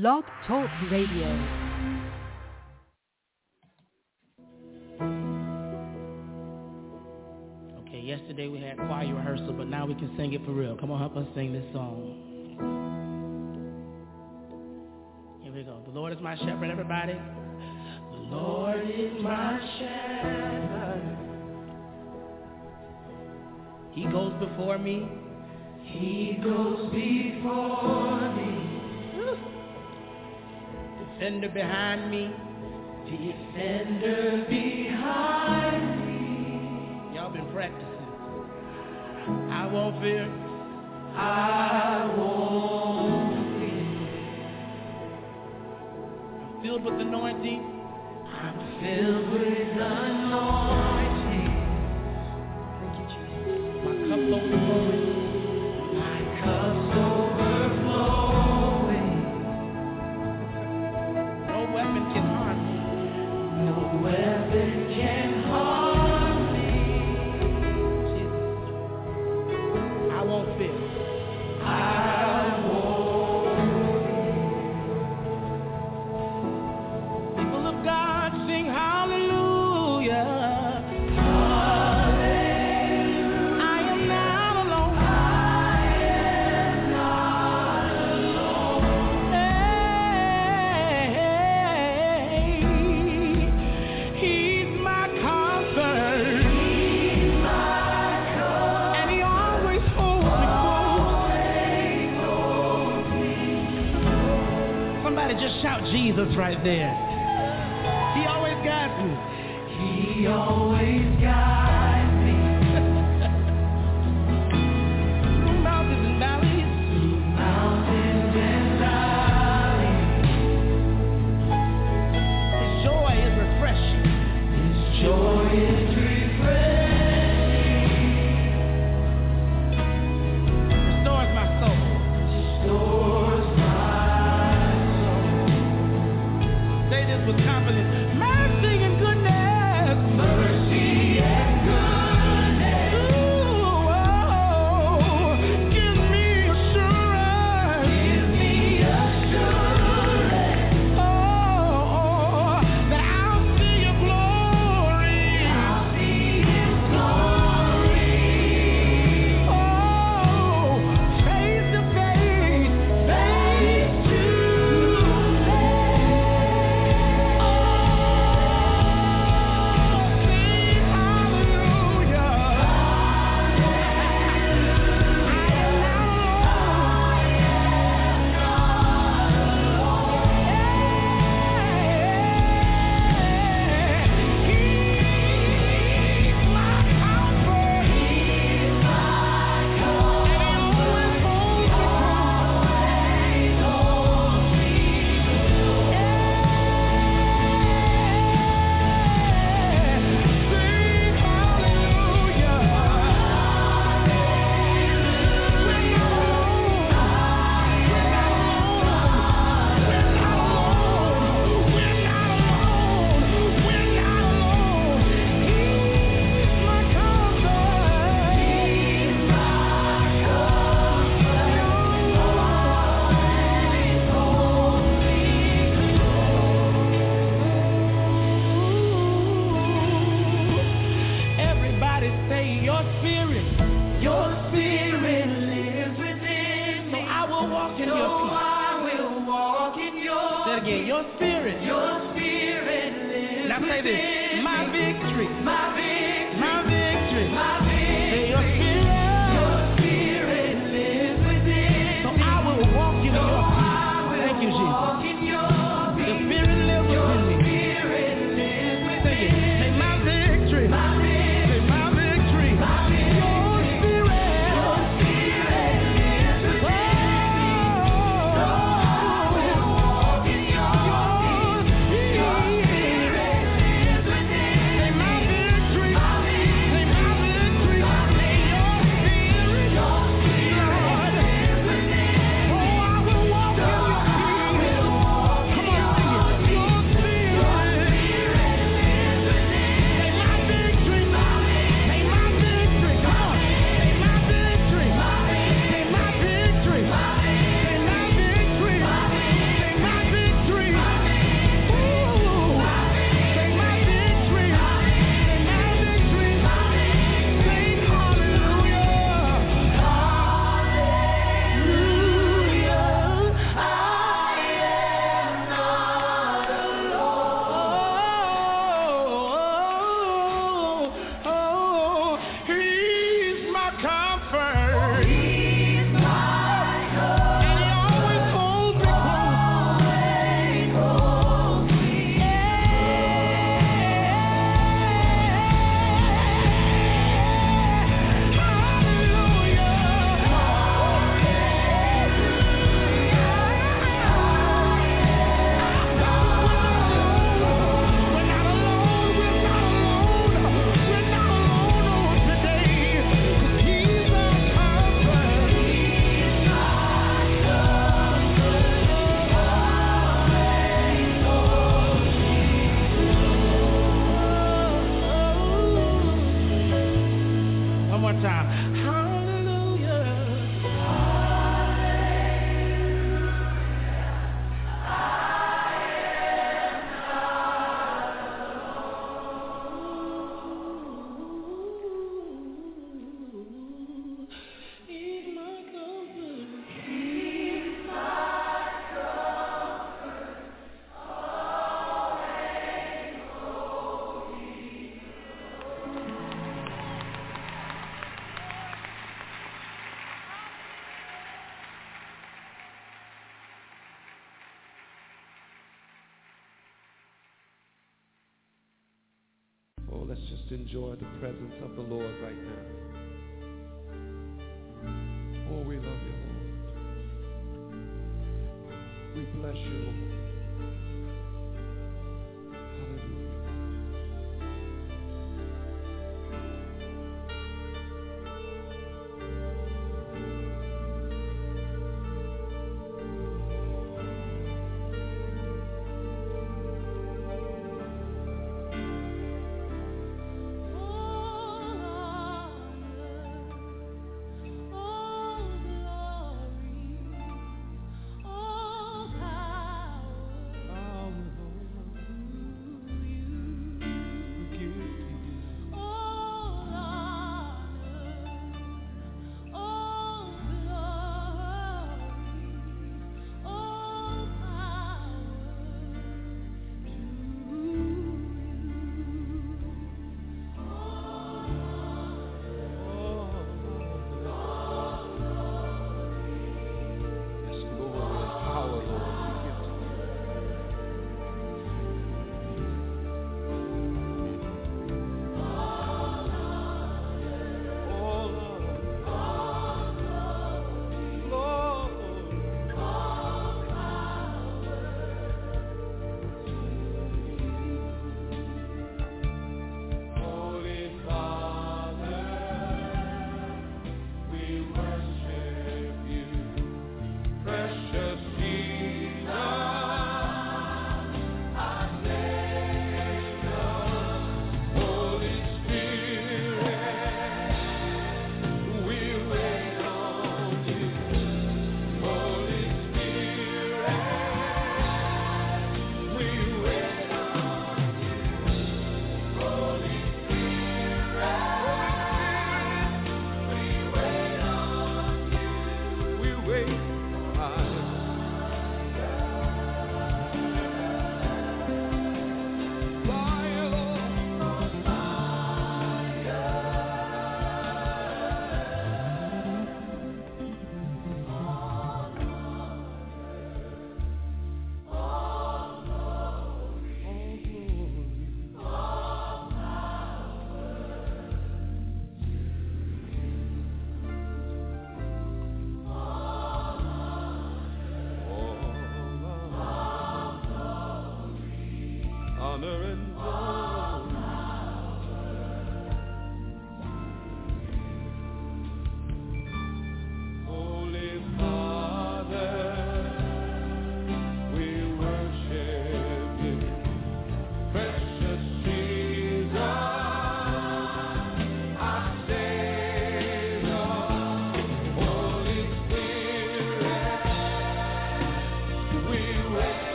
Blog Talk Radio. Okay, yesterday we had choir rehearsal, but now we can sing it for real. Come on, help us sing this song. Here we go. The Lord is my shepherd, everybody. The Lord is my shepherd. He goes before me. He goes before me fender behind me. To your behind me. Y'all been practicing. I won't fear. I won't fear. I'm filled with anointing. I'm filled with anointing. time. Oh, let's just enjoy the presence of the Lord right now.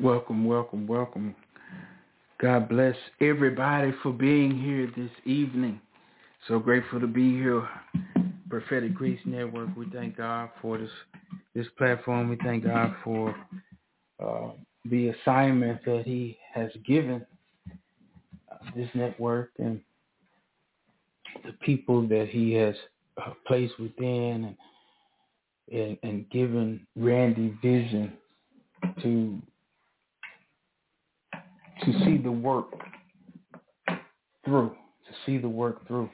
Welcome, welcome. Welcome. God bless everybody for being here this evening. So grateful to be here. Prophetic Grace Network. We thank God for this this platform. We thank God for uh, the assignment that He has given this network and the people that He has uh, placed within and, and and given Randy vision to to see the work through, to see the work through.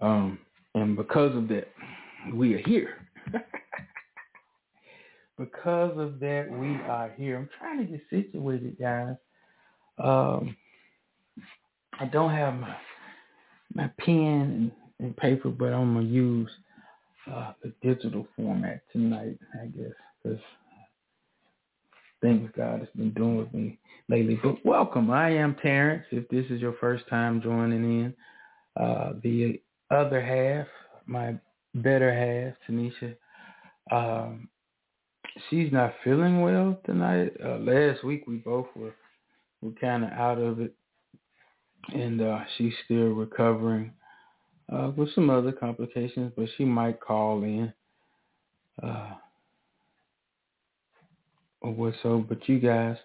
Um, and because of that, we are here. because of that, we are here. I'm trying to get situated, guys. Um, I don't have my my pen and, and paper, but I'm gonna use uh, the digital format tonight, I guess, because things God has been doing with me lately. But welcome. I am Terence. If this is your first time joining in, uh, the other half, my better half, Tanisha, um, she's not feeling well tonight. Uh, last week we both were were kind of out of it, and uh, she's still recovering uh, with some other complications, but she might call in. Or what so, but you guys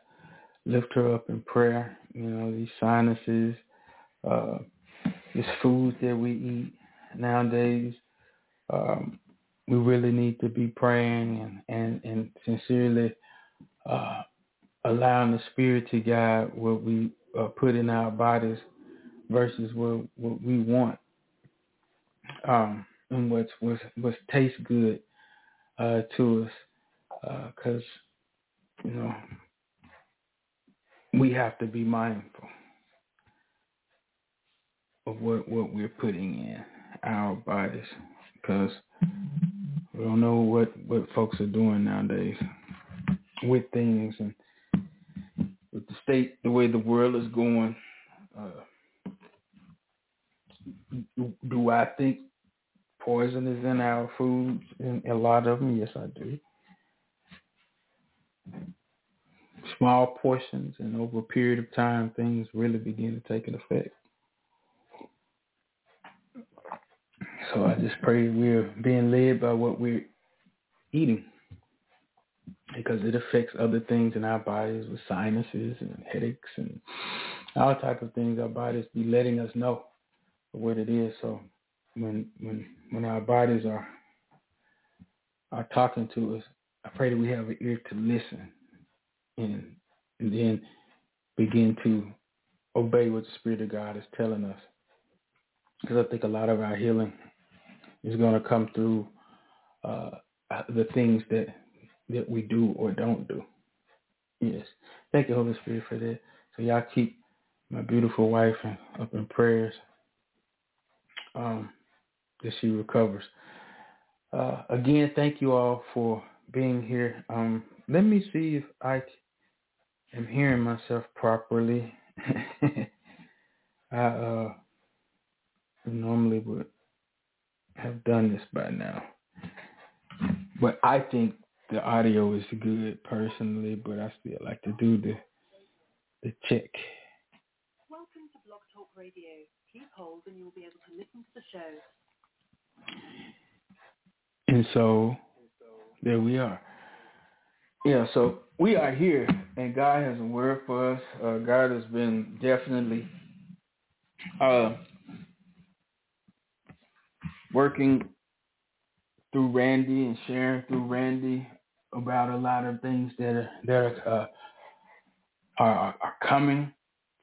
lift her up in prayer. You know, these sinuses, uh, this food that we eat nowadays, um, we really need to be praying and, and, and sincerely uh, allowing the Spirit to guide what we uh, put in our bodies versus what, what we want um, and what's, what's, what tastes good uh, to us. Because, uh, you know, we have to be mindful of what, what we're putting in our bodies because we don't know what, what folks are doing nowadays with things and with the state, the way the world is going. Uh, do, do I think poison is in our foods? In a lot of them, yes, I do. Small portions, and over a period of time, things really begin to take an effect. So I just pray we're being led by what we're eating because it affects other things in our bodies with sinuses and headaches and all type of things. Our bodies be letting us know what it is. So when when when our bodies are are talking to us, I pray that we have an ear to listen and and then begin to obey what the Spirit of God is telling us. Because I think a lot of our healing is going to come through uh, the things that that we do or don't do. Yes. Thank you, Holy Spirit, for that. So y'all keep my beautiful wife up in prayers um, that she recovers. Uh, again, thank you all for being here. Um, let me see if I am hearing myself properly. I uh, normally would have done this by now. But I think the audio is good personally, but I still like to do the the check. Welcome to Blog Talk Radio. Please hold and you'll be able to listen to the show. And so there we are. Yeah, so we are here, and God has a word for us. Uh, God has been definitely uh, working through Randy and sharing through Randy about a lot of things that are that are, uh, are, are coming,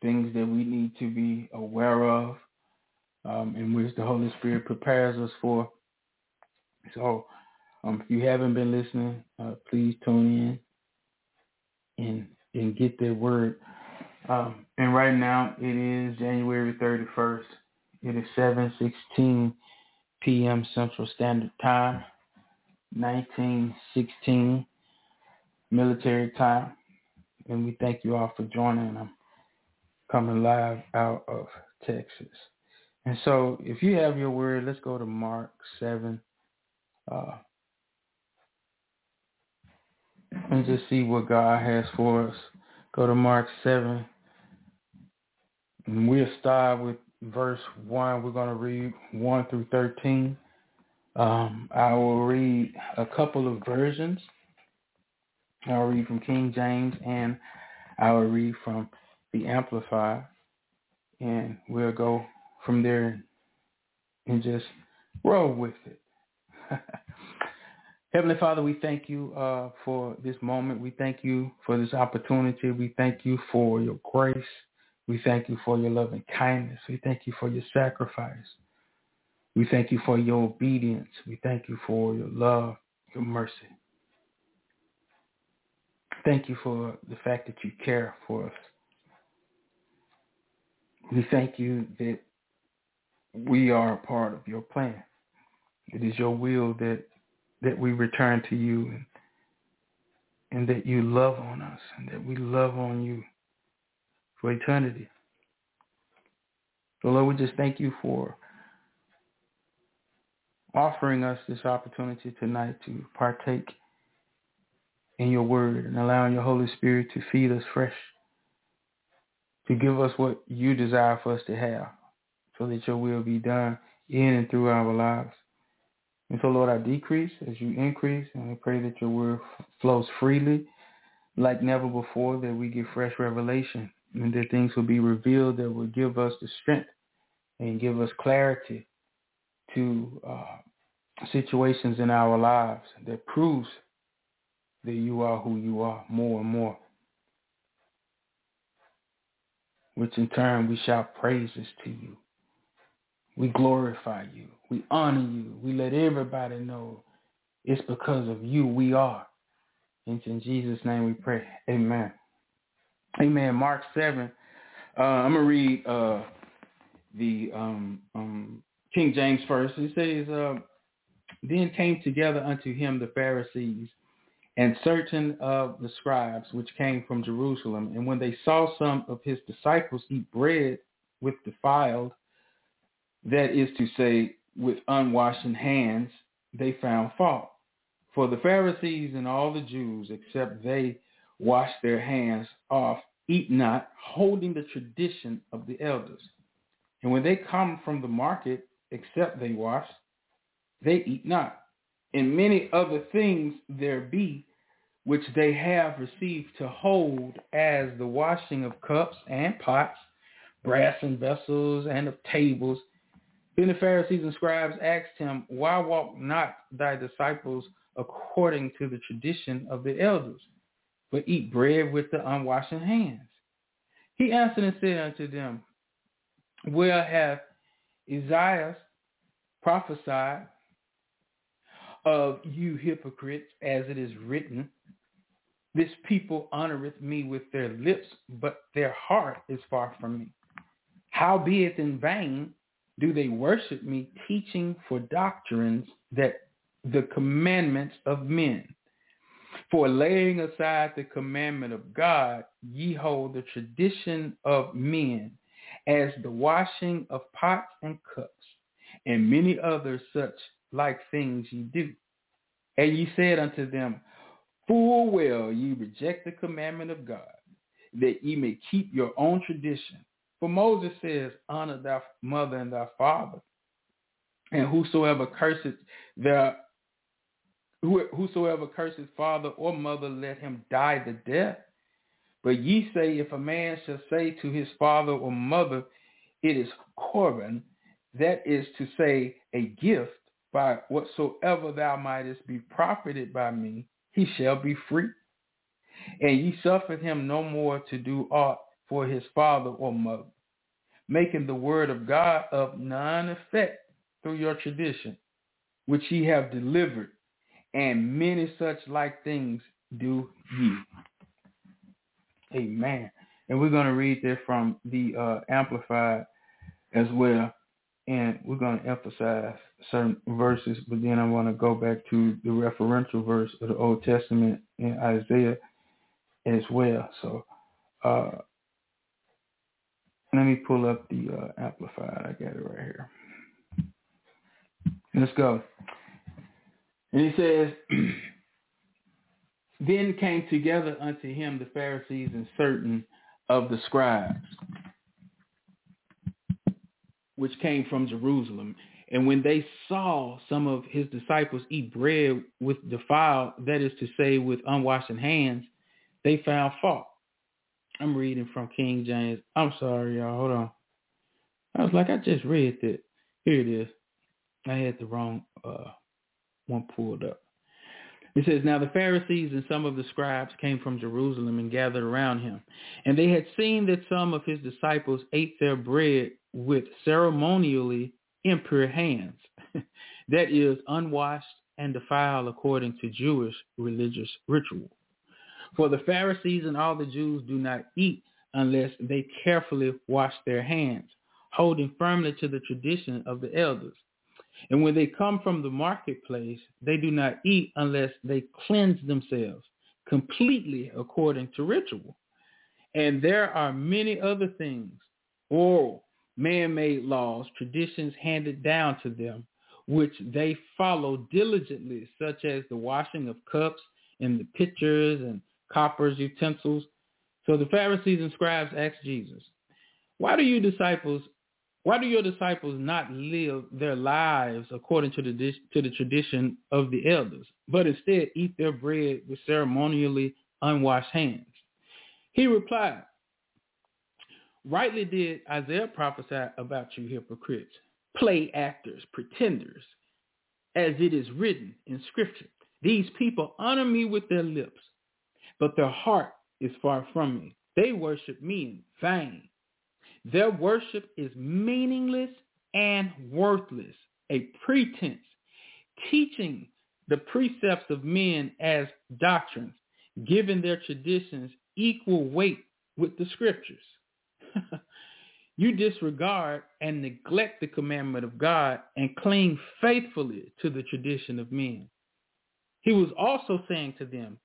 things that we need to be aware of, um, in which the Holy Spirit prepares us for. So, um, if you haven't been listening, uh, please tune in and and get that word. Um, and right now it is January 31st. It is 7:16 p.m. Central Standard Time, 1916 military time. And we thank you all for joining. I'm coming live out of Texas. And so if you have your word, let's go to Mark 7. Uh, and just see what God has for us. go to Mark 7. And we'll start with verse 1. We're going to read 1 through 13. Um, I will read a couple of versions. I'll read from King James and I will read from the Amplified. And we'll go from there and just roll with it. Heavenly Father, we thank you uh, for this moment. We thank you for this opportunity. We thank you for your grace. We thank you for your love and kindness. We thank you for your sacrifice. We thank you for your obedience. We thank you for your love, your mercy. Thank you for the fact that you care for us. We thank you that we are a part of your plan. It is your will that that we return to you and, and that you love on us and that we love on you for eternity. So Lord, we just thank you for offering us this opportunity tonight to partake in your word and allowing your Holy Spirit to feed us fresh, to give us what you desire for us to have so that your will be done in and through our lives. And so, Lord, I decrease as you increase, and I pray that your word flows freely like never before, that we get fresh revelation, and that things will be revealed that will give us the strength and give us clarity to uh, situations in our lives that proves that you are who you are more and more. Which in turn we shout praises to you. We glorify you. We honor you. We let everybody know it's because of you we are. And in Jesus' name we pray. Amen. Amen. Mark 7. Uh, I'm going to read uh, the um, um, King James first. It says, uh, Then came together unto him the Pharisees and certain of the scribes which came from Jerusalem. And when they saw some of his disciples eat bread with defiled, that is to say, with unwashed hands, they found fault. For the Pharisees and all the Jews, except they wash their hands off, eat not, holding the tradition of the elders. And when they come from the market, except they wash, they eat not. And many other things there be which they have received to hold as the washing of cups and pots, brass and vessels, and of tables, then the Pharisees and scribes asked him, Why walk not thy disciples according to the tradition of the elders, but eat bread with the unwashed hands? He answered and said unto them, Where hath Isaiah prophesied of you hypocrites, as it is written, This people honoreth me with their lips, but their heart is far from me. Howbeit in vain do they worship me, teaching for doctrines that the commandments of men. For laying aside the commandment of God, ye hold the tradition of men, as the washing of pots and cups, and many other such like things ye do. And ye said unto them, Full well ye reject the commandment of God, that ye may keep your own tradition. For Moses says, honor thy mother and thy father. And whosoever curses their whosoever curses father or mother, let him die the death. But ye say, if a man shall say to his father or mother, it is Corban, that is to say, a gift, by whatsoever thou mightest be profited by me, he shall be free. And ye suffered him no more to do aught for his father or mother, making the word of God of none effect through your tradition, which ye have delivered, and many such like things do ye. Amen. And we're going to read this from the uh, Amplified as well. And we're going to emphasize certain verses, but then I want to go back to the referential verse of the Old Testament in Isaiah as well. So uh, let me pull up the uh, amplified. I got it right here. Let's go. And he says, Then came together unto him the Pharisees and certain of the scribes, which came from Jerusalem. And when they saw some of his disciples eat bread with defiled, that is to say, with unwashed hands, they found fault. I'm reading from King James. I'm sorry, y'all. Hold on. I was like, I just read that. Here it is. I had the wrong uh, one pulled up. It says, Now the Pharisees and some of the scribes came from Jerusalem and gathered around him. And they had seen that some of his disciples ate their bread with ceremonially impure hands, that is, unwashed and defiled according to Jewish religious ritual. For the Pharisees and all the Jews do not eat unless they carefully wash their hands, holding firmly to the tradition of the elders. And when they come from the marketplace, they do not eat unless they cleanse themselves completely according to ritual. And there are many other things, oral, man-made laws, traditions handed down to them, which they follow diligently, such as the washing of cups and the pitchers and coppers, utensils. So the Pharisees and scribes asked Jesus, why do you disciples why do your disciples not live their lives according to the to the tradition of the elders, but instead eat their bread with ceremonially unwashed hands? He replied, Rightly did Isaiah prophesy about you hypocrites, play actors, pretenders, as it is written in scripture. These people honor me with their lips, but their heart is far from me. They worship me in vain. Their worship is meaningless and worthless, a pretense, teaching the precepts of men as doctrines, giving their traditions equal weight with the scriptures. you disregard and neglect the commandment of God and cling faithfully to the tradition of men. He was also saying to them,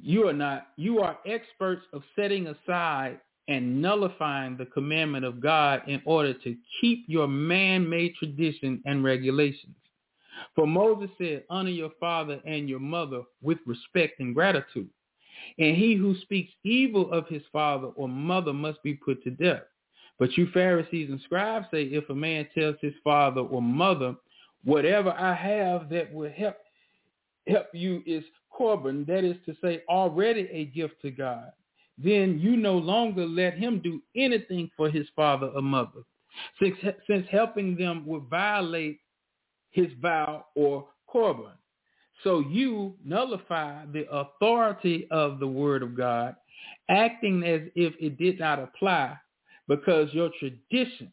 you are not, you are experts of setting aside and nullifying the commandment of God in order to keep your man-made tradition and regulations. For Moses said, honor your father and your mother with respect and gratitude. And he who speaks evil of his father or mother must be put to death. But you Pharisees and scribes say, if a man tells his father or mother, whatever I have that will help help you is that is to say, already a gift to God then you no longer let him do anything for his father or mother, since, since helping them would violate his vow or korban. So you nullify the authority of the word of God, acting as if it did not apply because your tradition,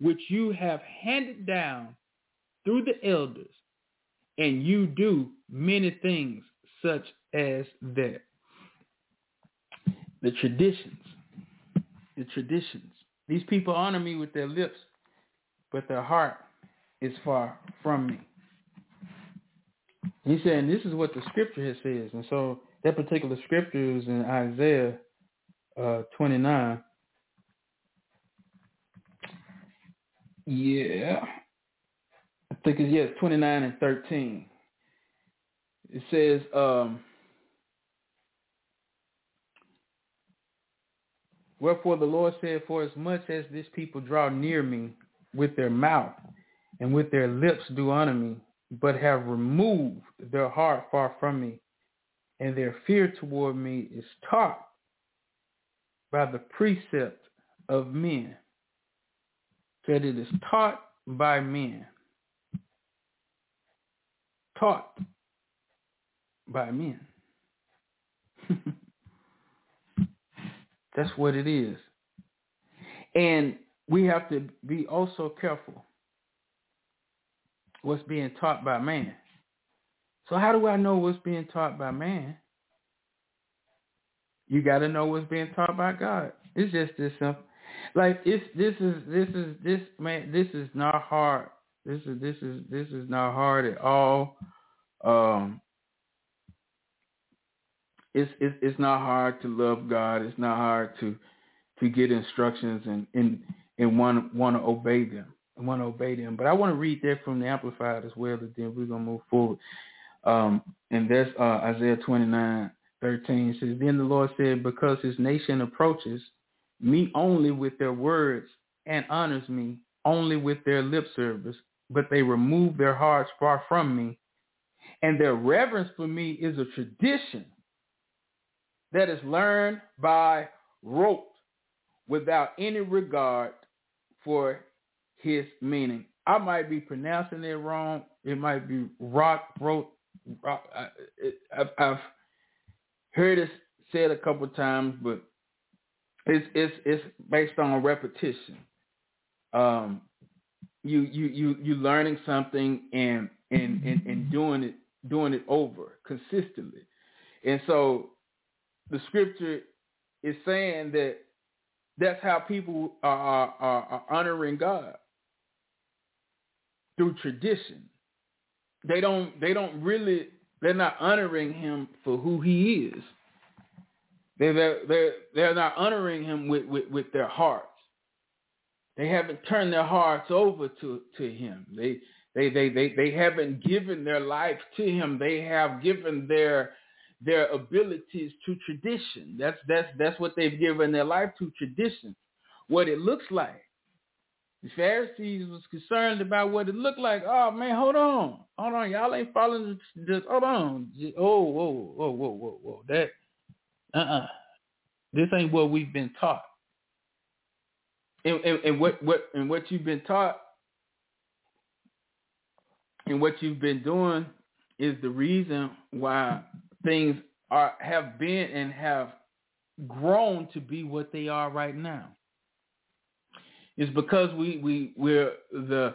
which you have handed down through the elders, and you do many things such as that the traditions. The traditions. These people honor me with their lips, but their heart is far from me. He's saying this is what the scripture says. And so that particular scripture is in Isaiah uh, 29. Yeah. Think it's, yes, 29 and 13. It says, um, Wherefore the Lord said, For as much as this people draw near me with their mouth and with their lips do honor me, but have removed their heart far from me, and their fear toward me is taught by the precept of men. That it is taught by men. Taught by men. That's what it is. And we have to be also careful what's being taught by man. So how do I know what's being taught by man? You got to know what's being taught by God. It's just this simple. Like it's this is this is this man this is not hard. This is this is this is not hard at all. Um it's, it's it's not hard to love God. It's not hard to to get instructions and and and want want to obey them and want to obey them. But I want to read that from the Amplified as well, and then we're gonna move forward. Um, and that's uh, Isaiah 29, 13 says, Then the Lord said, Because his nation approaches me only with their words and honors me only with their lip service, but they remove their hearts far from me, and their reverence for me is a tradition that is learned by rote without any regard for his meaning. I might be pronouncing it wrong. It might be rock, rote. Rock, I, I've, I've heard it said a couple times, but it's it's it's based on repetition. Um, you you you you learning something and and and, and doing it doing it over consistently, and so the scripture is saying that that's how people are, are, are honoring God through tradition. They don't they don't really they're not honoring him for who he is. They're they're they're, not honoring him with, with, with their hearts. They haven't turned their hearts over to, to him. They they, they they they haven't given their life to him. They have given their their abilities to tradition. That's that's that's what they've given their life to tradition. What it looks like. The Pharisees was concerned about what it looked like. Oh man, hold on, hold on, y'all ain't following this. Hold on, oh whoa whoa whoa whoa whoa that uh uh-uh. uh this ain't what we've been taught. And, and, and what what and what you've been taught and what you've been doing is the reason why things are have been and have grown to be what they are right now. It's because we we we're the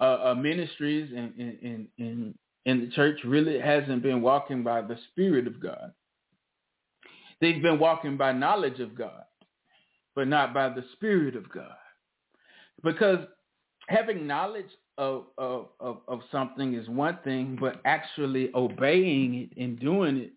uh, uh, ministries and in in in the church really hasn't been walking by the Spirit of God. They've been walking by knowledge of God, but not by the Spirit of God. Because having knowledge of, of, of, of something is one thing, but actually obeying it and doing it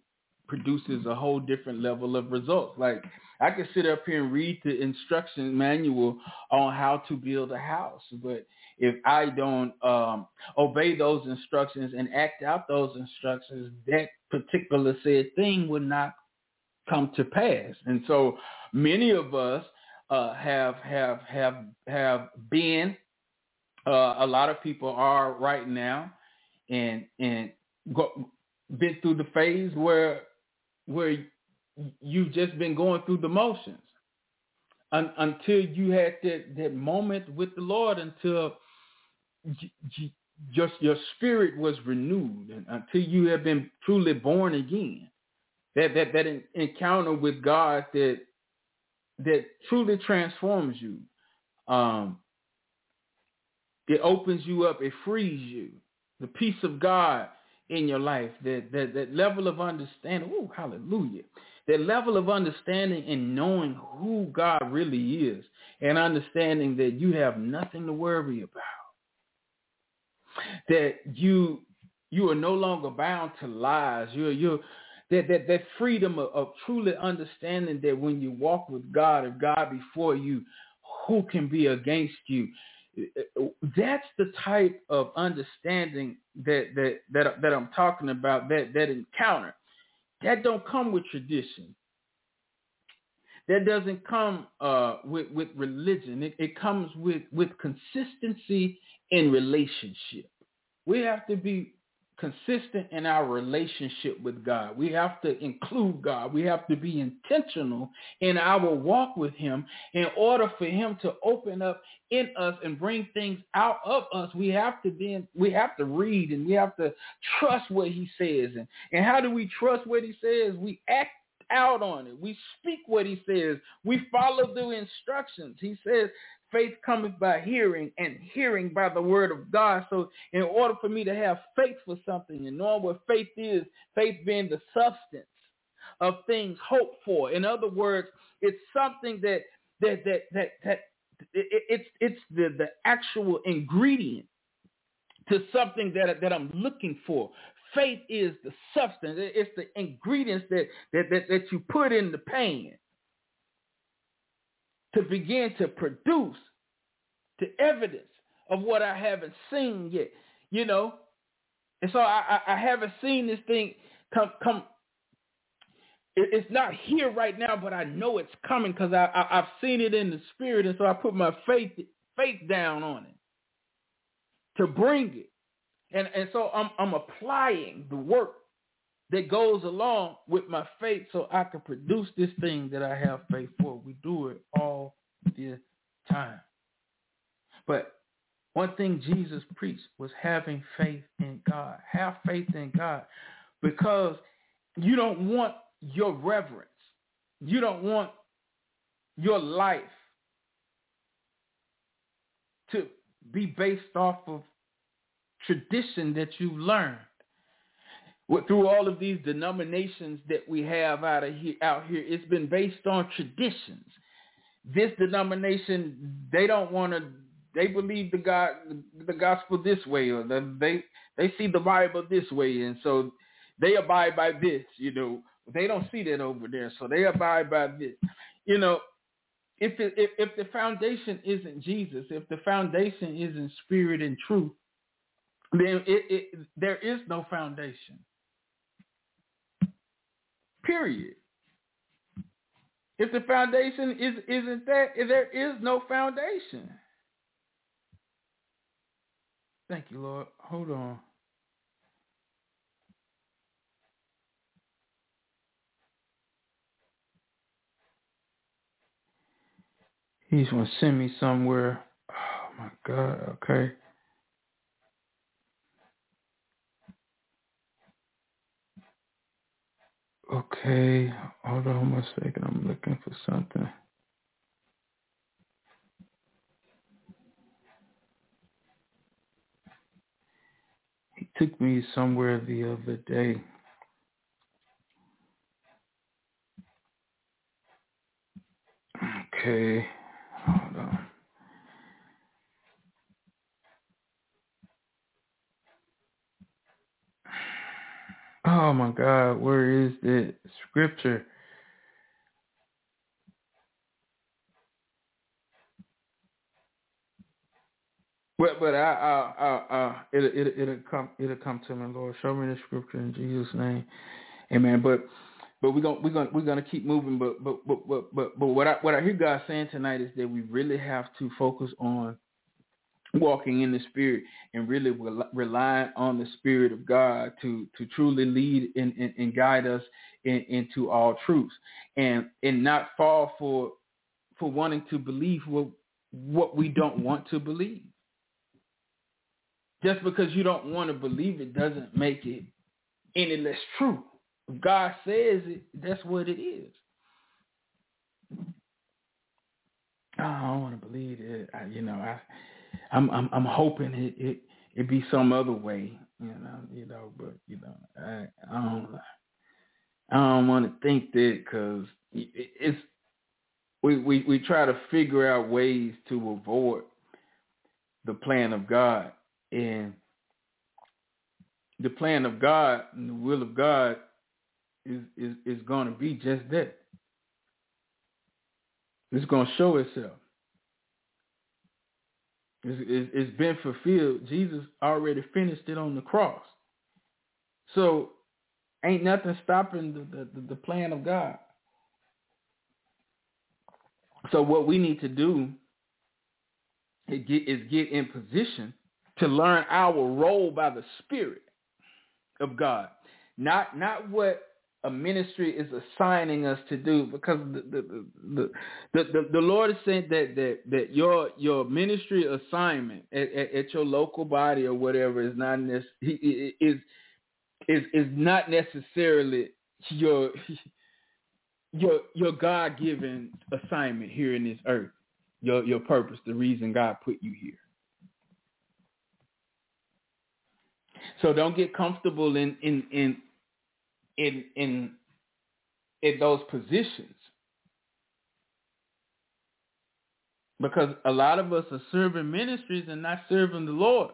produces a whole different level of results. Like I could sit up here and read the instruction manual on how to build a house, but if I don't um, obey those instructions and act out those instructions, that particular said thing would not come to pass. And so many of us uh, have have have have been uh, a lot of people are right now, and and go, been through the phase where where you've just been going through the motions Un, until you had that that moment with the Lord, until just your spirit was renewed, until you have been truly born again. That that that encounter with God that that truly transforms you. Um, it opens you up. It frees you. The peace of God in your life, that, that, that level of understanding. Oh, hallelujah. That level of understanding and knowing who God really is and understanding that you have nothing to worry about. That you you are no longer bound to lies. You're you're that that, that freedom of, of truly understanding that when you walk with God, if God before you, who can be against you? that's the type of understanding that that that that I'm talking about. That that encounter that don't come with tradition. That doesn't come uh, with with religion. It, it comes with with consistency in relationship. We have to be consistent in our relationship with God. We have to include God. We have to be intentional in our walk with him in order for him to open up in us and bring things out of us. We have to then we have to read and we have to trust what he says. And, and how do we trust what he says? We act out on it. We speak what he says. We follow the instructions. He says, faith cometh by hearing and hearing by the word of God. So in order for me to have faith for something and knowing what faith is, faith being the substance of things hoped for. In other words, it's something that that that that, that it, it's it's the, the actual ingredient to something that that I'm looking for. Faith is the substance. It's the ingredients that that that, that you put in the pan to begin to produce the evidence of what I haven't seen yet. You know, And so I, I, I haven't seen this thing come come. It, it's not here right now, but I know it's coming because I, I I've seen it in the spirit, and so I put my faith faith down on it to bring it. And and so I'm I'm applying the work that goes along with my faith so I can produce this thing that I have faith for. We do it all the time. But one thing Jesus preached was having faith in God. Have faith in God because you don't want your reverence. You don't want your life to be based off of tradition that you've learned. Through all of these denominations that we have out of here, out here, it's been based on traditions. This denomination, they don't want to. They believe the God, the gospel this way, or the, they they see the Bible this way, and so they abide by this. You know, they don't see that over there, so they abide by this. You know, if if if the foundation isn't Jesus, if the foundation isn't spirit and truth, then it, it, there is no foundation. Period. If the foundation is isn't that, there is no foundation. Thank you, Lord. Hold on. He's gonna send me somewhere. Oh my God. Okay. Okay, hold on one second. I'm looking for something. He took me somewhere the other day. Okay, hold on. Oh my God, where is the scripture? But but I I I, I it it it'll come it'll come to me, Lord. Show me the scripture in Jesus' name, Amen. But but we're gonna we're gonna we're gonna keep moving. But but but but but, but what I what I hear God saying tonight is that we really have to focus on walking in the spirit and really relying on the spirit of God to to truly lead and, and, and guide us in, into all truths and and not fall for for wanting to believe what what we don't want to believe. Just because you don't want to believe it doesn't make it any less true. If God says it, that's what it is. Oh, I don't want to believe it. I, you know, I I'm I'm I'm hoping it it it be some other way, you know, you know, but you know, I I don't I don't want to think that because it's we, we we try to figure out ways to avoid the plan of God and the plan of God and the will of God is is is going to be just that. It's going to show itself. It's, it's been fulfilled. Jesus already finished it on the cross. So ain't nothing stopping the, the, the plan of God. So what we need to do is get, is get in position to learn our role by the Spirit of God. Not not what a ministry is assigning us to do because the the the the, the, Lord is saying that, that that your your ministry assignment at, at, at your local body or whatever is not is is is not necessarily your your your God given assignment here in this earth, your your purpose, the reason God put you here. So don't get comfortable in in in in in in those positions because a lot of us are serving ministries and not serving the Lord.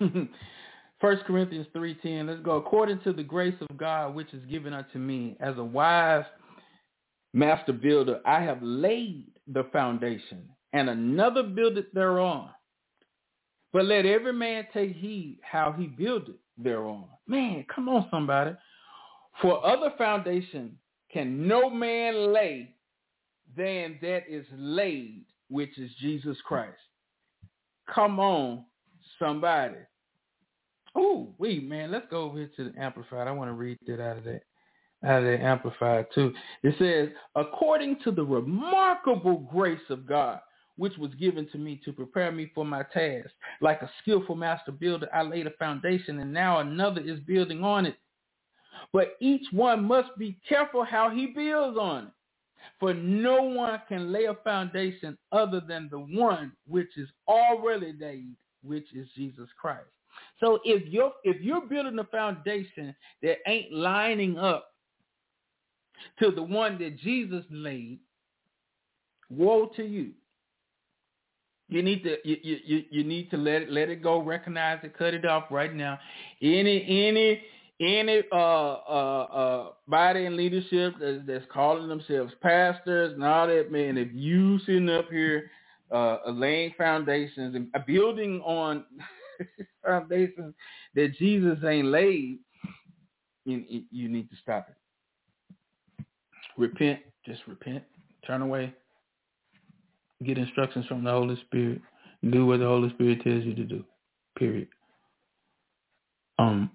First Corinthians 3.10, let's go. According to the grace of God which is given unto me, as a wise master builder, I have laid the foundation, and another buildeth thereon. But let every man take heed how he builded thereon. Man, come on, somebody. For other foundation can no man lay than that is laid, which is Jesus Christ. Come on, somebody. Ooh, wait, man, let's go over here to the Amplified. I want to read that out of that out of the Amplified too. It says, according to the remarkable grace of God, which was given to me to prepare me for my task. Like a skillful master builder, I laid a foundation and now another is building on it. But each one must be careful how he builds on it. For no one can lay a foundation other than the one which is already laid, which is Jesus Christ. So if you're if you're building a foundation that ain't lining up to the one that Jesus laid, woe to you. You need to you, you, you need to let it let it go, recognize it, cut it off right now. Any any any uh uh uh body and leadership that's, that's calling themselves pastors and all that man, if you sitting up here uh laying foundations and building on foundations that Jesus ain't laid, you, you need to stop it. Repent, just repent, turn away, get instructions from the Holy Spirit, do what the Holy Spirit tells you to do. Period. Um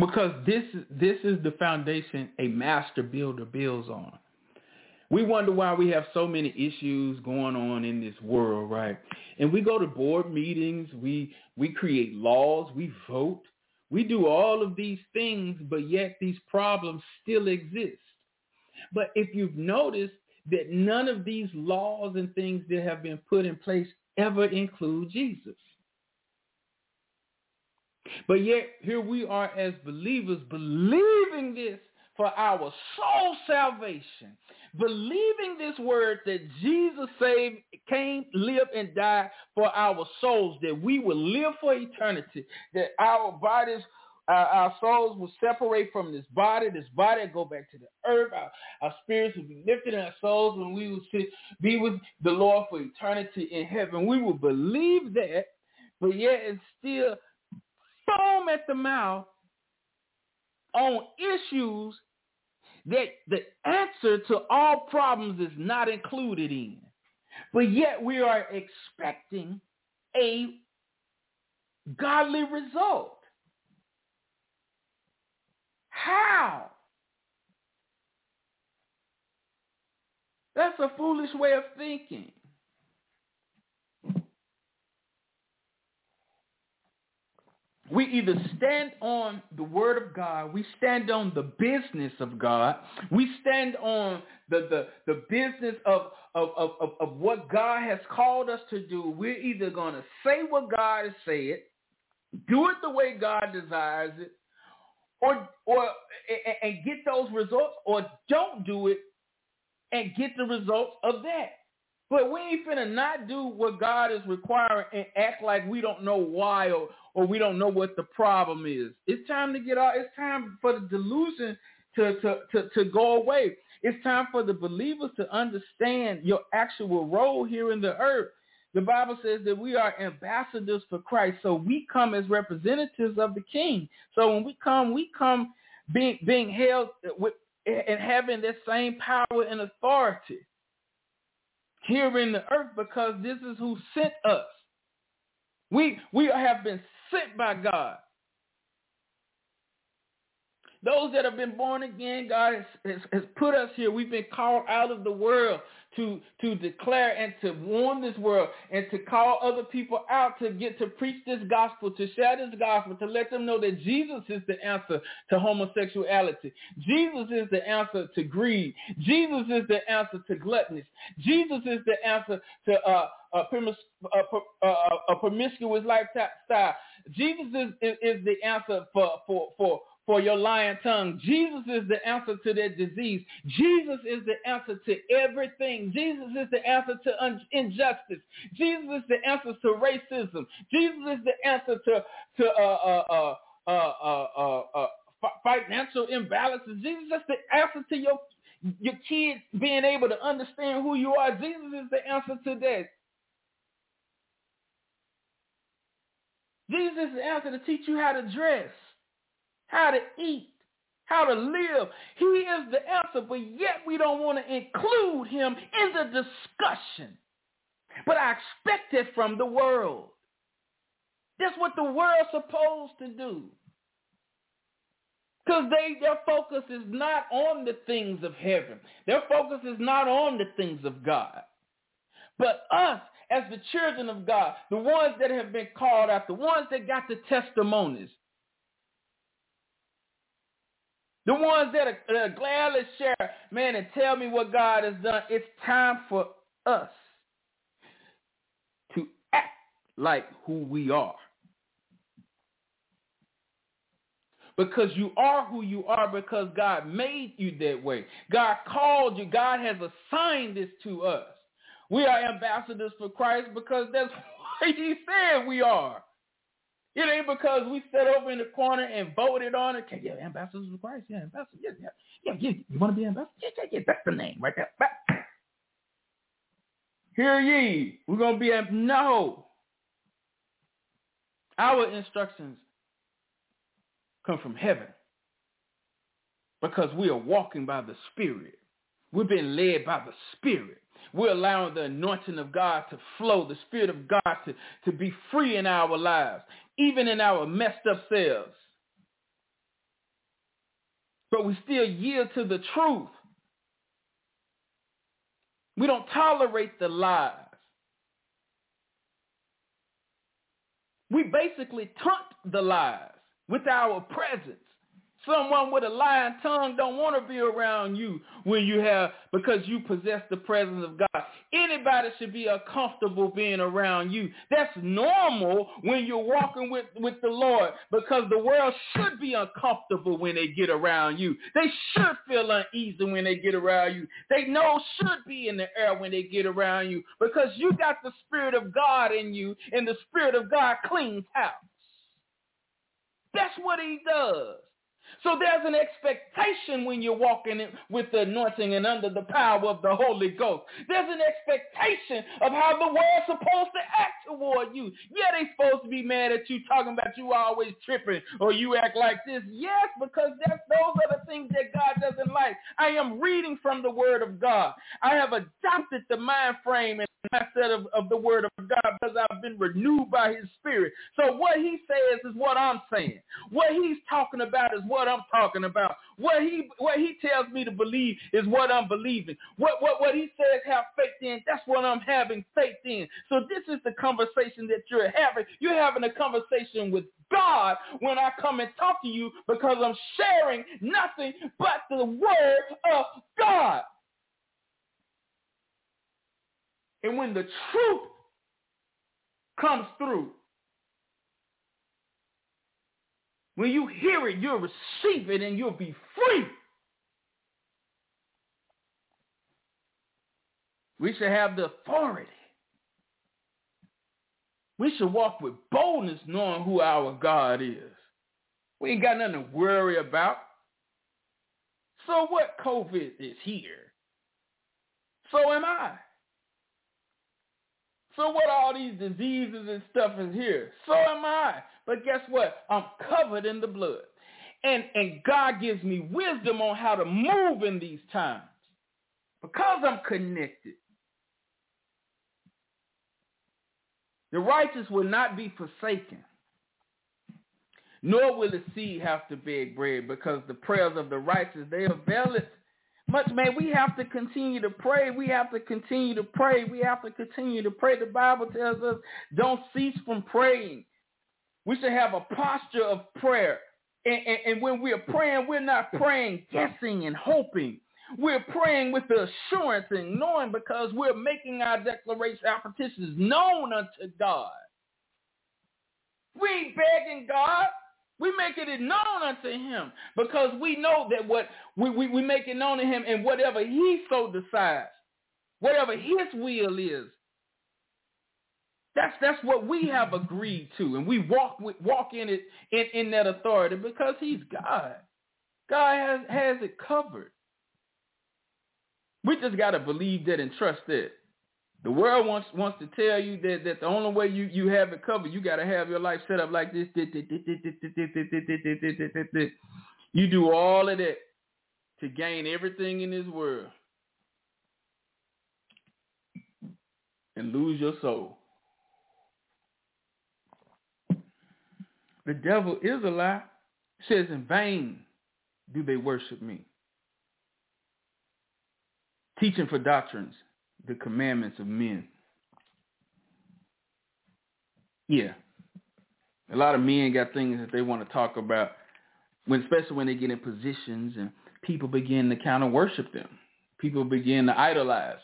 because this this is the foundation a master builder builds on. We wonder why we have so many issues going on in this world, right? And we go to board meetings, we we create laws, we vote, we do all of these things, but yet these problems still exist. But if you've noticed that none of these laws and things that have been put in place ever include Jesus. But yet here we are as believers believing this for our soul salvation, believing this word that Jesus saved, came, lived, and died for our souls, that we will live for eternity, that our bodies our, our, souls will separate from this body. This body will go back to the earth. Our, our spirits will be lifted in our souls when we will sit, be with the Lord for eternity in heaven. We will believe that, but yet it's still foam at the mouth on issues that the answer to all problems is not included in. But yet we are expecting a godly result. How? That's a foolish way of thinking. We either stand on the word of God, we stand on the business of God, we stand on the, the, the business of, of, of, of what God has called us to do. We're either going to say what God has said, do it the way God desires it, or or and get those results, or don't do it and get the results of that. But we ain't finna not do what God is requiring and act like we don't know why or, or we don't know what the problem is. It's time to get out. It's time for the delusion to, to, to, to go away. It's time for the believers to understand your actual role here in the earth. The Bible says that we are ambassadors for Christ. So we come as representatives of the king. So when we come, we come being, being held with, and having that same power and authority here in the earth because this is who sent us. We, we have been sent by God. Those that have been born again, God has, has, has, put us here. We've been called out of the world to, to declare and to warn this world and to call other people out to get to preach this gospel, to share this gospel, to let them know that Jesus is the answer to homosexuality. Jesus is the answer to greed. Jesus is the answer to gluttony. Jesus is the answer to uh, a, promis- a, a, a promiscuous lifestyle. Jesus is, is, is the answer for, for, for, for your lying tongue. Jesus is the answer to that disease. Jesus is the answer to everything. Jesus is the answer to un- injustice. Jesus is the answer to racism. Jesus is the answer to to uh uh uh uh uh, uh, uh financial imbalances. Jesus is the answer to your your kids being able to understand who you are. Jesus is the answer to that. Jesus is the answer to teach you how to dress, how to eat, how to live. He is the answer, but yet we don't want to include him in the discussion. But I expect it from the world. That's what the world's supposed to do. Because they their focus is not on the things of heaven. Their focus is not on the things of God. But us, as the children of God, the ones that have been called out, the ones that got the testimonies, the ones that are, uh, gladly share, man, and tell me what God has done. It's time for us to act like who we are. Because you are who you are because God made you that way. God called you. God has assigned this to us. We are ambassadors for Christ because that's what he said we are. It ain't because we sat over in the corner and voted on it. Okay, yeah, ambassadors for Christ. Yeah, ambassadors. Yeah, yeah, yeah. yeah. You want to be ambassador? Yeah, yeah, yeah. That's the name right there. Hear ye. We're going to be, no. Our instructions come from heaven because we are walking by the Spirit. We're being led by the Spirit. We're allowing the anointing of God to flow, the Spirit of God to, to be free in our lives, even in our messed up selves. But we still yield to the truth. We don't tolerate the lies. We basically taunt the lies with our presence. Someone with a lying tongue don't want to be around you when you have, because you possess the presence of God. Anybody should be uncomfortable being around you. That's normal when you're walking with, with the Lord because the world should be uncomfortable when they get around you. They should feel uneasy when they get around you. They know should be in the air when they get around you because you got the Spirit of God in you and the Spirit of God cleans house. That's what he does. So there's an expectation when you're walking with the anointing and under the power of the Holy Ghost. There's an expectation of how the world's supposed to act toward you. Yeah, they're supposed to be mad at you, talking about you always tripping or you act like this. Yes, because that's, those are the things that God doesn't like. I am reading from the Word of God. I have adopted the mind frame and mindset of, of the Word of God because I've been renewed by His Spirit. So what He says is what I'm saying. What He's talking about is what I'm talking about. What he what he tells me to believe is what I'm believing. What what what he says have faith in, that's what I'm having faith in. So this is the conversation that you're having. You're having a conversation with God when I come and talk to you because I'm sharing nothing but the word of God. And when the truth comes through, When you hear it, you'll receive it and you'll be free. We should have the authority. We should walk with boldness knowing who our God is. We ain't got nothing to worry about. So what COVID is here. So am I. So what all these diseases and stuff is here. So am I. But guess what? I'm covered in the blood. And, and God gives me wisdom on how to move in these times because I'm connected. The righteous will not be forsaken, nor will the seed have to beg bread because the prayers of the righteous, they avail it much, man, we have to continue to pray. We have to continue to pray. We have to continue to pray. The Bible tells us don't cease from praying. We should have a posture of prayer. And, and, and when we're praying, we're not praying guessing and hoping. We're praying with the assurance and knowing because we're making our declaration, our petitions known unto God. We ain't begging God. We make it known unto him because we know that what we, we, we make it known to him and whatever he so decides, whatever his will is, that's that's what we have agreed to, and we walk walk in it in, in that authority because He's God. God has has it covered. We just got to believe that and trust that. The world wants wants to tell you that, that the only way you, you have it covered, you got to have your life set up like this. You do all of that to gain everything in this world and lose your soul. The devil is a lie. It says in vain do they worship me. Teaching for doctrines, the commandments of men. Yeah. A lot of men got things that they want to talk about, when especially when they get in positions and people begin to kind of worship them. People begin to idolize.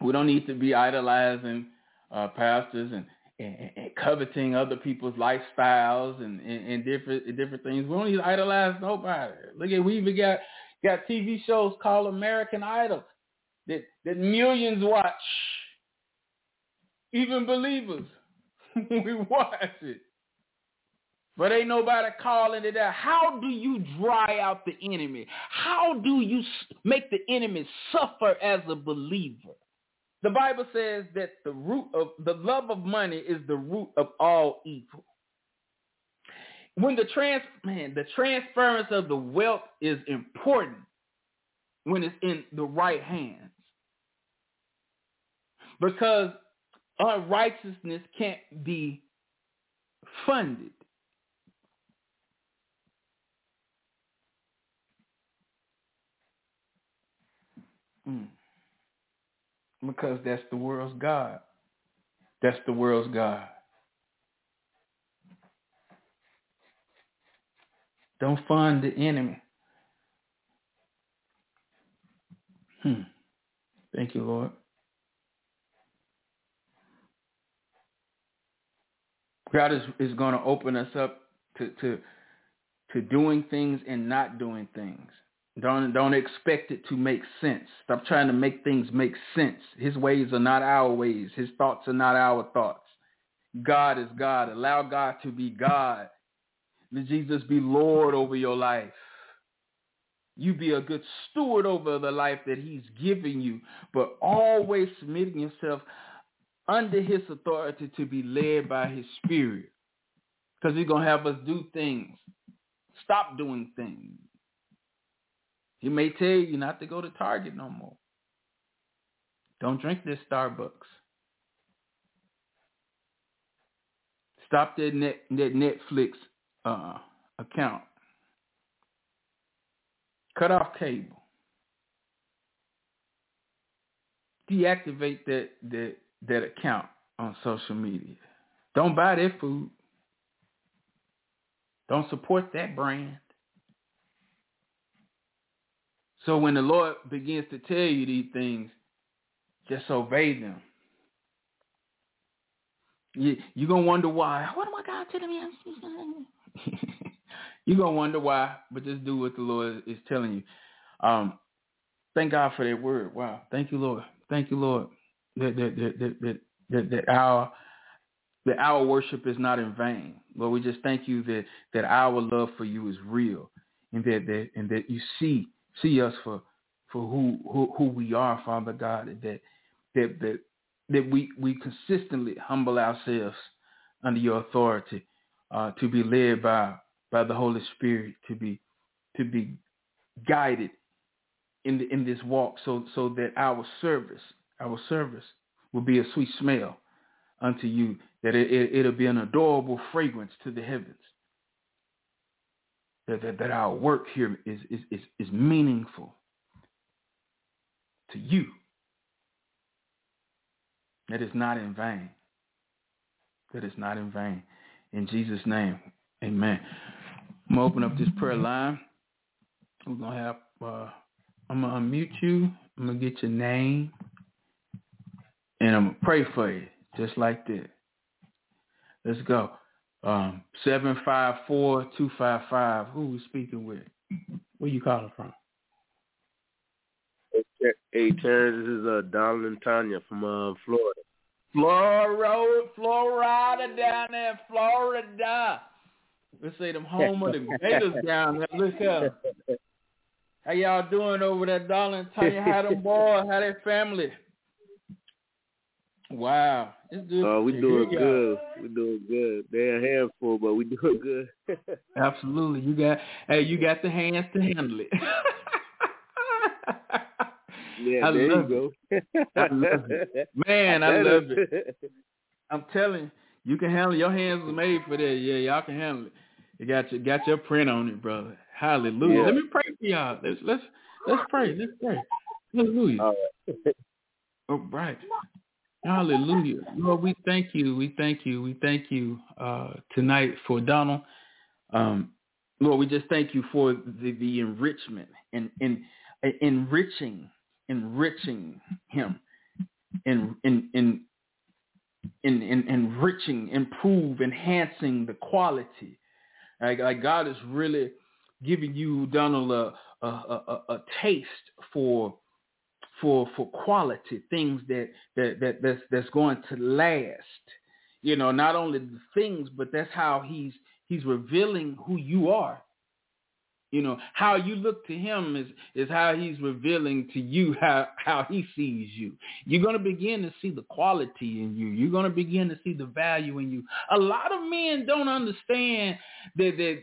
We don't need to be idolizing uh, pastors and, and, and, coveting other people's lifestyles and, and, different different things. We don't need to idolize nobody. Look at we even got got TV shows called American Idol that that millions watch. Even believers, we watch it. But ain't nobody calling it out. How do you dry out the enemy? How do you make the enemy suffer as a believer? The Bible says that the root of the love of money is the root of all evil. When the trans man, the transference of the wealth is important when it's in the right hands. Because unrighteousness can't be funded. Mm. Because that's the world's God. That's the world's God. Don't fund the enemy. Hmm. Thank you, Lord. God is, is going to open us up to, to, to doing things and not doing things. Don't don't expect it to make sense. Stop trying to make things make sense. His ways are not our ways. His thoughts are not our thoughts. God is God. Allow God to be God. Let Jesus be Lord over your life. You be a good steward over the life that he's giving you, but always submitting yourself under his authority to be led by his spirit. Because he's going to have us do things. Stop doing things. He may tell you not to go to Target no more. Don't drink this Starbucks. Stop that net that Netflix uh, account. Cut off cable. Deactivate that that that account on social media. Don't buy their food. Don't support that brand. So when the Lord begins to tell you these things, just obey them. You, you're going to wonder why. What am I God telling me? you're going to wonder why, but just do what the Lord is telling you. Um, thank God for that word. Wow. Thank you, Lord. Thank you, Lord, that, that, that, that, that, that our that our worship is not in vain. Lord, we just thank you that, that our love for you is real and that, that and that you see see us for for who who, who we are, Father God, that that that that we we consistently humble ourselves under your authority uh, to be led by by the Holy Spirit to be to be guided in the, in this walk so so that our service our service will be a sweet smell unto you that it, it, it'll be an adorable fragrance to the heavens that, that, that our work here is, is, is, is meaningful to you. That is not in vain. That is not in vain. In Jesus' name, amen. I'm going to open up this prayer line. We're going to have, uh, I'm going to unmute you. I'm going to get your name. And I'm going to pray for you just like that. Let's go. Um, seven five four two five five. Who we speaking with? Where you calling from? Hey, Terence, this is uh, Donald and Tanya from uh, Florida. Florida, Florida down there, Florida. Let's say them home of the Gators down there. Look up. How y'all doing over there, darling? Tell you how them boys, how that family. Wow, it's good. Oh, uh, we to doing hear good. We doing good. They're a handful, but we doing good. Absolutely, you got hey, you got the hands to handle it. yeah, I there love you it. go. I love it. Man, I love it. I'm telling you, you can handle it. Your hands was made for that. Yeah, y'all can handle it. You got your got your print on it, brother. Hallelujah. Yeah. Let me pray for y'all. Let's let's let's pray. Let's pray. Hallelujah. All right. All right. Hallelujah. Lord, we thank you. We thank you. We thank you uh, tonight for Donald. Um, Lord, we just thank you for the, the enrichment and, and uh, enriching, enriching him, in in in in, in enriching, improve, enhancing the quality. Like, like God is really giving you, Donald, a a, a, a taste for for for quality things that that that that's that's going to last. You know, not only the things, but that's how he's he's revealing who you are. You know, how you look to him is is how he's revealing to you how how he sees you. You're going to begin to see the quality in you. You're going to begin to see the value in you. A lot of men don't understand that that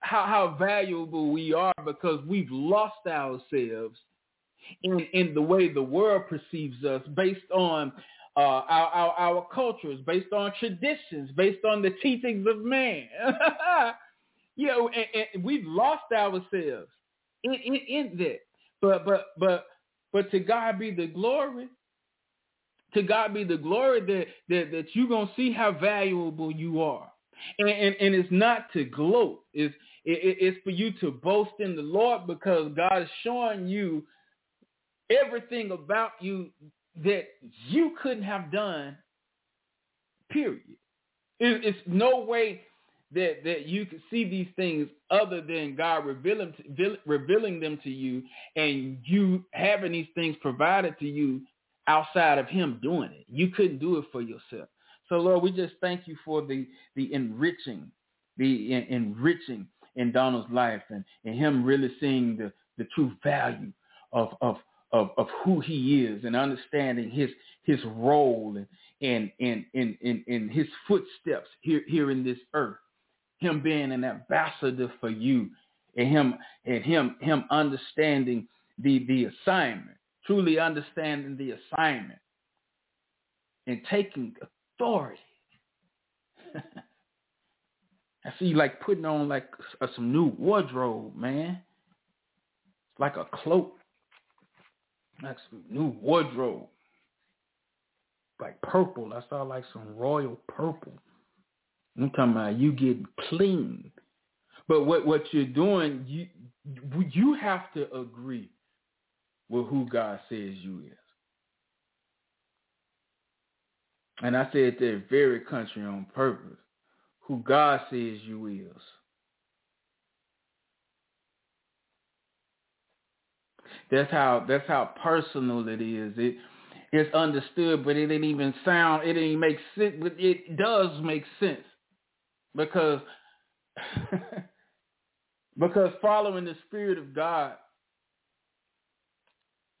how how valuable we are because we've lost ourselves in in the way the world perceives us based on uh, our, our our cultures, based on traditions, based on the teachings of man. you know, and, and we've lost ourselves in, in in that. But but but but to God be the glory. To God be the glory that that, that you're gonna see how valuable you are. And, and, and it's not to gloat. It's it, it's for you to boast in the Lord because God is showing you everything about you that you couldn't have done, period. It, it's no way that, that you could see these things other than God revealing, revealing them to you and you having these things provided to you outside of him doing it. You couldn't do it for yourself. So Lord, we just thank you for the, the enriching, the en- enriching in Donald's life and, and him really seeing the, the true value of, of, of, of who he is and understanding his his role and in in, in, in, in his footsteps here here in this earth. Him being an ambassador for you and him and him him understanding the the assignment, truly understanding the assignment and taking authority. I see like putting on like uh, some new wardrobe, man. It's like a cloak like some new wardrobe. Like purple. I saw like some royal purple. I'm talking about you getting clean. But what, what you're doing, you you have to agree with who God says you is. And I said that very country on purpose. Who God says you is. That's how that's how personal it is. It it's understood, but it didn't even sound. It didn't make sense. But it does make sense because because following the spirit of God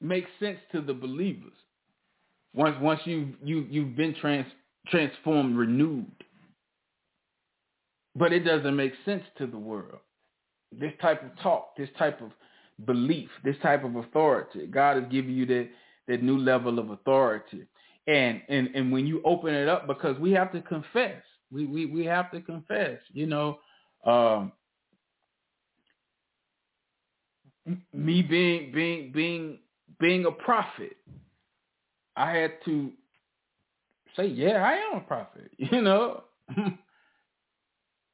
makes sense to the believers. Once once you you you've been trans transformed, renewed, but it doesn't make sense to the world. This type of talk, this type of belief, this type of authority. God is giving you that that new level of authority. And and and when you open it up, because we have to confess, we we we have to confess. You know, um, me being being being being a prophet, I had to say, yeah, I am a prophet. You know,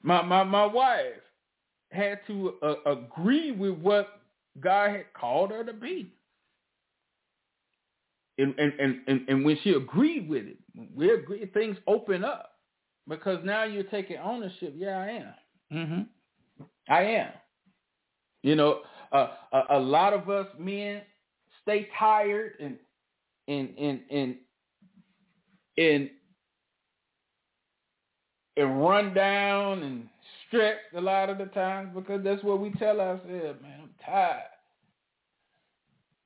my my my wife had to uh, agree with what God had called her to be. And, and, and, and, when she agreed with it, we agree, things open up because now you're taking ownership. Yeah, I am. Mm-hmm. I am. You know, uh, a, a lot of us men stay tired and and and and and and run down and stressed a lot of the times because that's what we tell ourselves, man. Tired.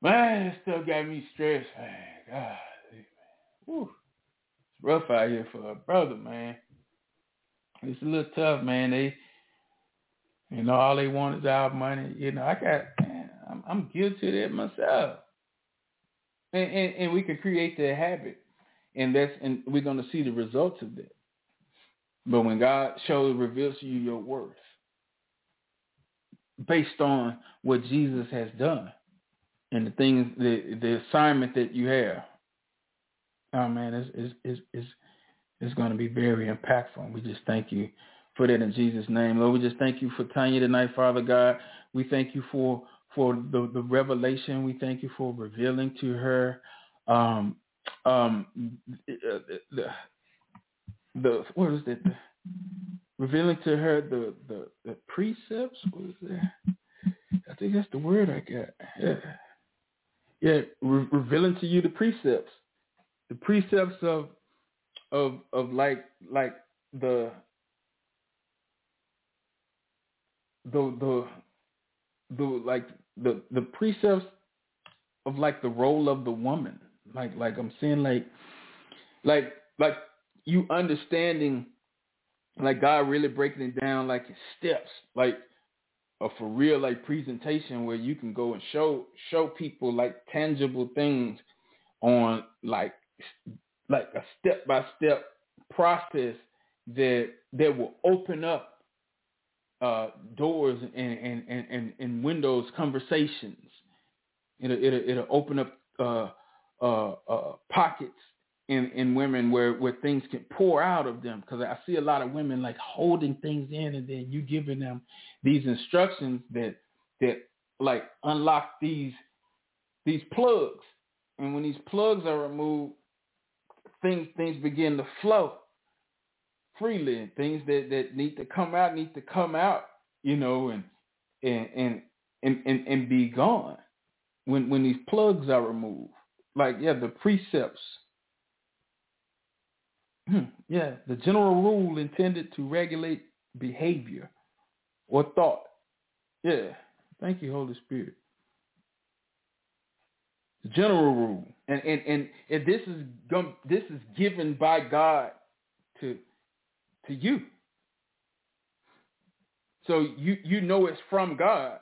Man, that stuff got me stressed, man. God, man. Woo. It's rough out here for a brother, man. It's a little tough, man. They, you know, all they want is our money. You know, I got, man, I'm, I'm guilty of that myself. And, and, and we can create that habit, and that's, and we're going to see the results of that. But when God shows, reveals to you your worth, based on what Jesus has done and the things, the the assignment that you have. Oh man, it's it's it's it's, it's going to be very impactful. And We just thank you for that in Jesus' name, Lord. We just thank you for Tanya tonight, Father God. We thank you for for the the revelation. We thank you for revealing to her um um the, the, the what is it? Revealing to her the, the, the precepts. What is that? I think that's the word I got. Yeah, yeah, re- revealing to you the precepts, the precepts of of of like like the the the the like the the precepts of like the role of the woman. Like like I'm saying like like like you understanding like God really breaking it down like in steps, like a for real like presentation where you can go and show show people like tangible things on like like a step by step process that that will open up uh, doors and, and, and, and, windows conversations. It'll, it'll, it'll open up uh, uh, uh pockets in in women where where things can pour out of them. Because I see a lot of women like holding things in and then you giving them these instructions that that like unlock these these plugs. And when these plugs are removed things things begin to flow freely and things that that need to come out need to come out you know and and and and, and, and be gone when when these plugs are removed. Like yeah the precepts Hmm. yeah, the general rule intended to regulate behavior or thought. Yeah, thank you, Holy Spirit. The general rule, and and and, and this is this is given by God to to you. So you you know it's from God.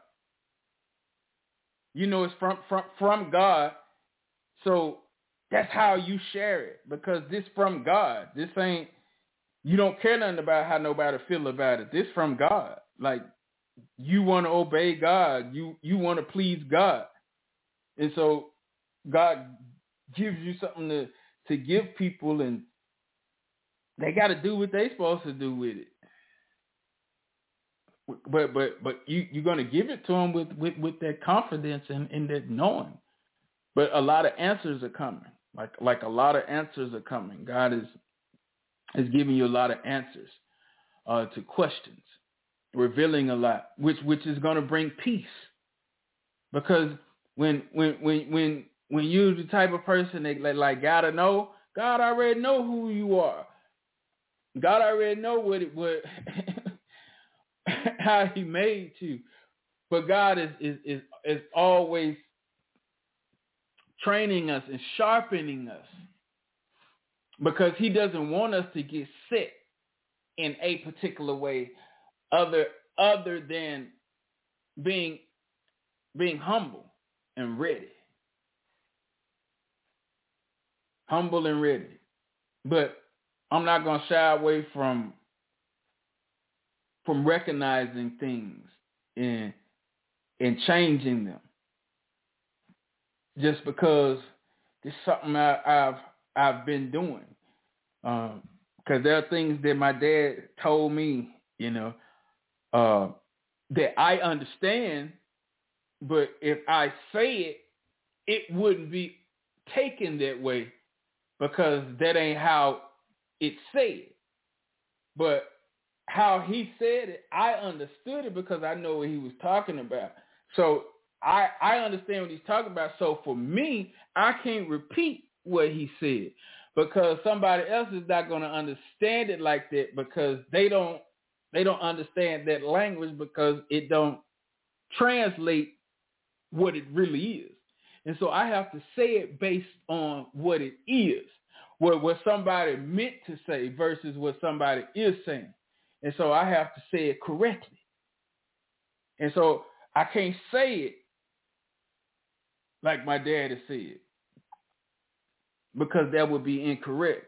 You know it's from from from God. So that's how you share it because this from God. This ain't you don't care nothing about how nobody feel about it. This from God. Like you want to obey God. You you want to please God. And so God gives you something to to give people and they got to do what they supposed to do with it. But but but you you're gonna give it to them with with, with that confidence and, and that knowing. But a lot of answers are coming. Like like a lot of answers are coming. God is is giving you a lot of answers uh, to questions, revealing a lot, which which is going to bring peace. Because when when when when when you're the type of person that like, gotta know, God already know who you are. God already know what it what how He made you. But God is is is, is always training us and sharpening us. Because he doesn't want us to get sick in a particular way other other than being being humble and ready. Humble and ready. But i'm not going to shy away from from recognizing things and and changing them just because it's something I, have I've been doing. Because um, there are things that my dad told me, you know, uh, that I understand, but if I say it, it wouldn't be taken that way because that ain't how it's said. But how he said it, I understood it because I know what he was talking about. So I I understand what he's talking about. So for me, I can't repeat what he said because somebody else is not going to understand it like that because they don't they don't understand that language because it don't translate what it really is. And so I have to say it based on what it is, what, what somebody meant to say versus what somebody is saying. And so I have to say it correctly. And so I can't say it like my daddy said because that would be incorrect.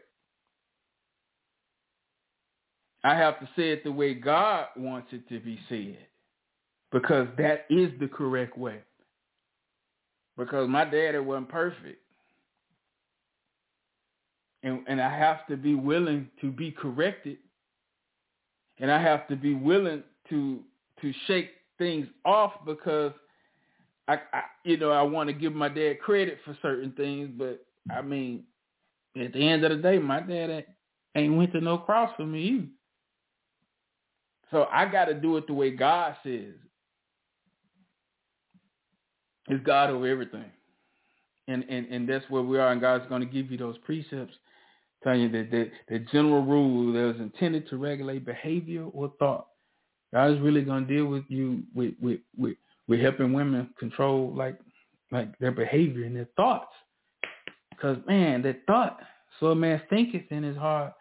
I have to say it the way God wants it to be said because that is the correct way. Because my daddy wasn't perfect. And, and I have to be willing to be corrected. And I have to be willing to to shake things off because I, I you know, I want to give my dad credit for certain things, but I mean, at the end of the day, my dad ain't went to no cross for me either. So I got to do it the way God says. It's God over everything. And, and, and that's where we are, and God's going to give you those precepts, telling you that the, the general rule that was intended to regulate behavior or thought. God is really going to deal with you with, with, with, with helping women control like like their behavior and their thoughts. Because man, that thought, so a man thinketh in his heart.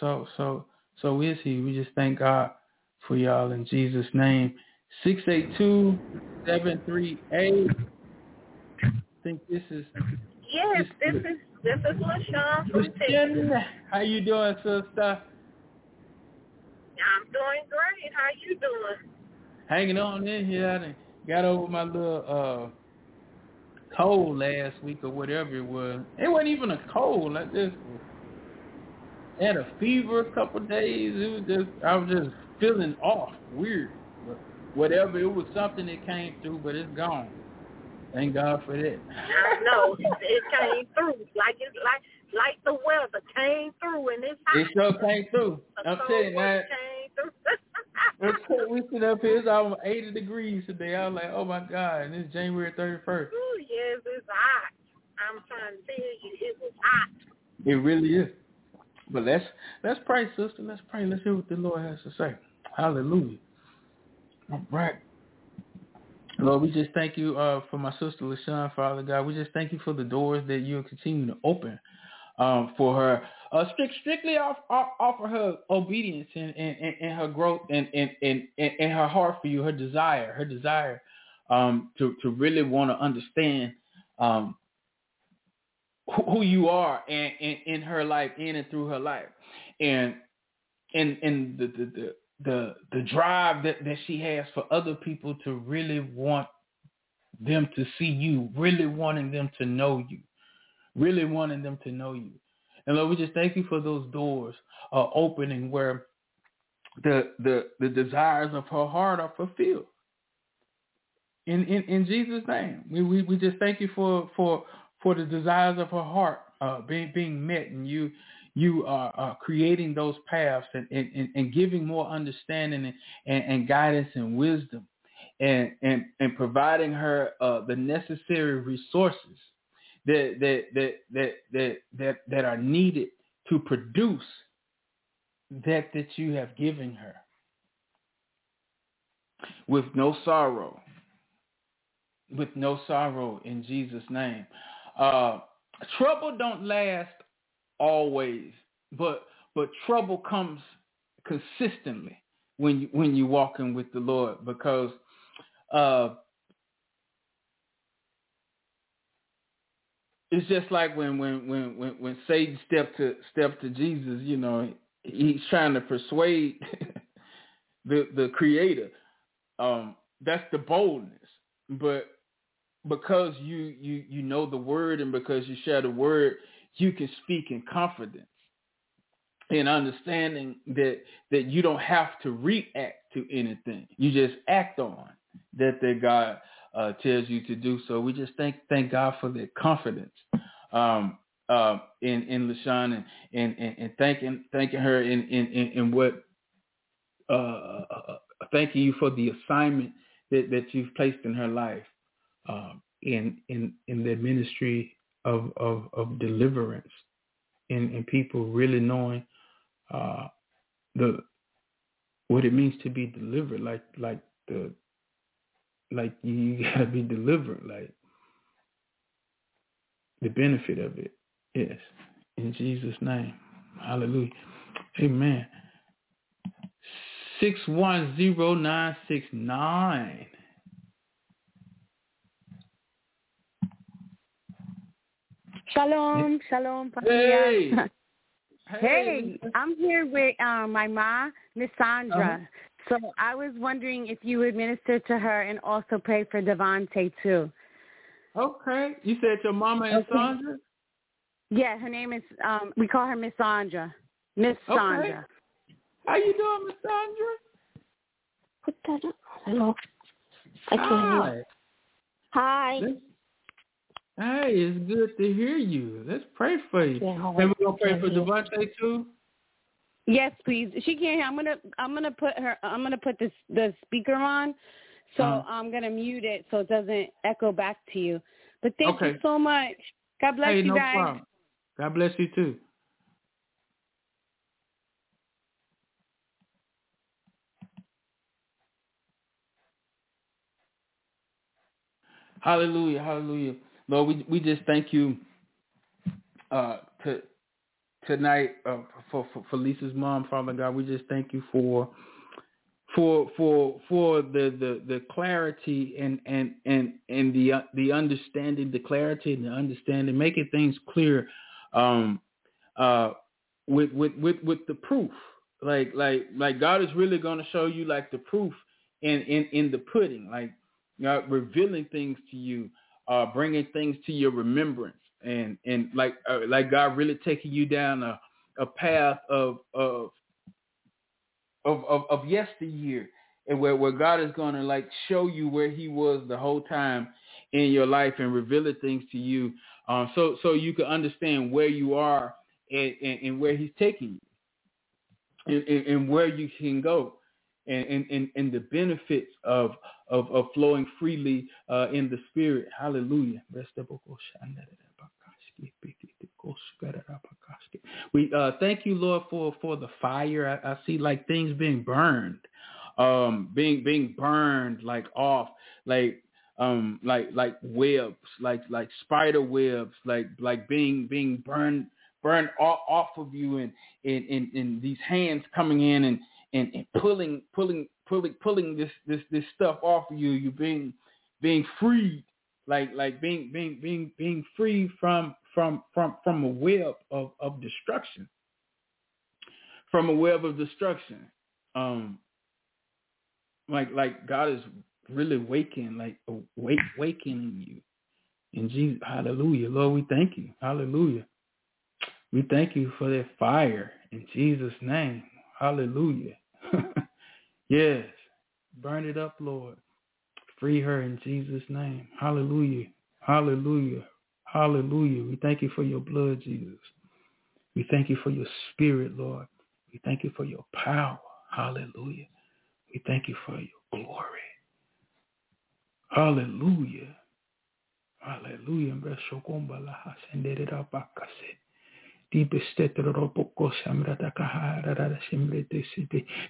So so so is he. We just thank God for y'all in Jesus' name. 682-738. I think this is Yes, this is this is LaShawn from Texas. How you doing, sister? I'm doing great. How you doing? Hanging on in here. I got over my little uh cold last week or whatever it was. It wasn't even a cold. I just had a fever a couple of days. It was just I was just feeling off, weird. But whatever, it was something that came through, but it's gone. Thank God for that. I know it came through like it's like like the weather came through and it's hot. It sure came through. I'm cold telling you, came through. we sit up here, it's almost 80 degrees today. I was like, oh my God, and it's January 31st. Ooh, yes, it's hot. I'm trying to tell you, it was hot. It really is. But let's let's pray, sister. Let's pray. Let's hear what the Lord has to say. Hallelujah. All right. Lord, we just thank you uh, for my sister LaShawn, Father God. We just thank you for the doors that you'll continue to open um, for her. Uh, strict, strictly off, off, off of her obedience and, and, and, and her growth and, and, and, and her heart for you, her desire, her desire um, to, to really want to understand um, who, you are and in, in her life, in and through her life. And and and the the, the the the drive that, that she has for other people to really want them to see you, really wanting them to know you, really wanting them to know you. And Lord, we just thank you for those doors uh, opening where the the the desires of her heart are fulfilled. In in, in Jesus' name, we, we we just thank you for for for the desires of her heart uh, being being met, and you you are, creating those paths and, and, and giving more understanding and, and, and guidance and wisdom and, and, and providing her uh, the necessary resources that, that, that, that, that, that, that are needed to produce that that you have given her with no sorrow, with no sorrow in Jesus' name. Uh, trouble don't last always, but but trouble comes consistently when you when you walking with the Lord because uh, it's just like when when when when, when Satan stepped to stepped to Jesus, you know, he's trying to persuade the the Creator. Um, that's the boldness, but because you you you know the word and because you share the word, you can speak in confidence and understanding that that you don't have to react to anything. You just act on that that God uh, tells you to do. So we just thank thank God for that confidence um, uh, in in LaShawn and, and and, and thanking thanking her in in in, in what uh, uh, uh, thanking you for the assignment that, that you've placed in her life um, in in in the ministry of of, of deliverance and, and people really knowing uh, the what it means to be delivered, like like the like you gotta be delivered, like the benefit of it. Yes. In Jesus' name. Hallelujah. Amen. 610969. Shalom, shalom, Hey. familia. Hey, I'm here with um, my mom, Miss Sandra. So I was wondering if you would minister to her and also pray for Devontae too. Okay. You said your mama and Okay. Sandra? Yeah, her name is um we call her Miss Sandra. Miss Okay. Sandra. How you doing, Miss Sandra? Put that up. Hello. I can't hear. Hi. Hi. Hey, it's good to hear you. Let's pray for you. Yeah, and we're gonna pray for Can't hear. Devontae too. Yes, please. She can't hear. I'm gonna I'm gonna put her I'm gonna put this the speaker on. So Uh-huh. I'm gonna mute it so it doesn't echo back to you. But thank Okay. you so much. God bless hey, you no guys. problem. God bless you too. Hallelujah, hallelujah. Lord, we we just thank you uh to tonight uh, for, for for Lisa's mom, Father God. We just thank you for for for for the the, the clarity and and and and the uh, the understanding, the clarity and the understanding, making things clear um uh with with with with the proof. Like like like God is really going to show you like the proof in in in the pudding, like God revealing things to you, uh bringing things to your remembrance and and like uh, like God really taking you down a a path of of of of, of yesteryear and where, where God is going to like show you where he was the whole time in your life and reveal things to you um so so you can understand where you are and, and, and where he's taking you and, and, and where you can go and, and, and, and the benefits of, of, of flowing freely uh, in the spirit. Hallelujah. We uh, thank you, Lord, for, for the fire. I, I see like things being burned, um, being being burned like off, like um, like like webs, like like spider webs, like like being being burned burned off, off of you, and and, and and these hands coming in and and, and pulling pulling pulling pulling this this this stuff off of you. You being being freed, like like being being being being free from from from from a web of of destruction, from a web of destruction. Um, like like God is really waking, like wake wakening you. In Jesus, Hallelujah, Lord, we thank you, Hallelujah. We thank you for that fire in Jesus' name, Hallelujah. yes, burn it up, Lord. Free her in Jesus' name, Hallelujah, Hallelujah, Hallelujah. We thank you for your blood, Jesus. We thank you for your spirit, Lord. We thank you for your power, Hallelujah. We thank you for your glory. Hallelujah. Hallelujah.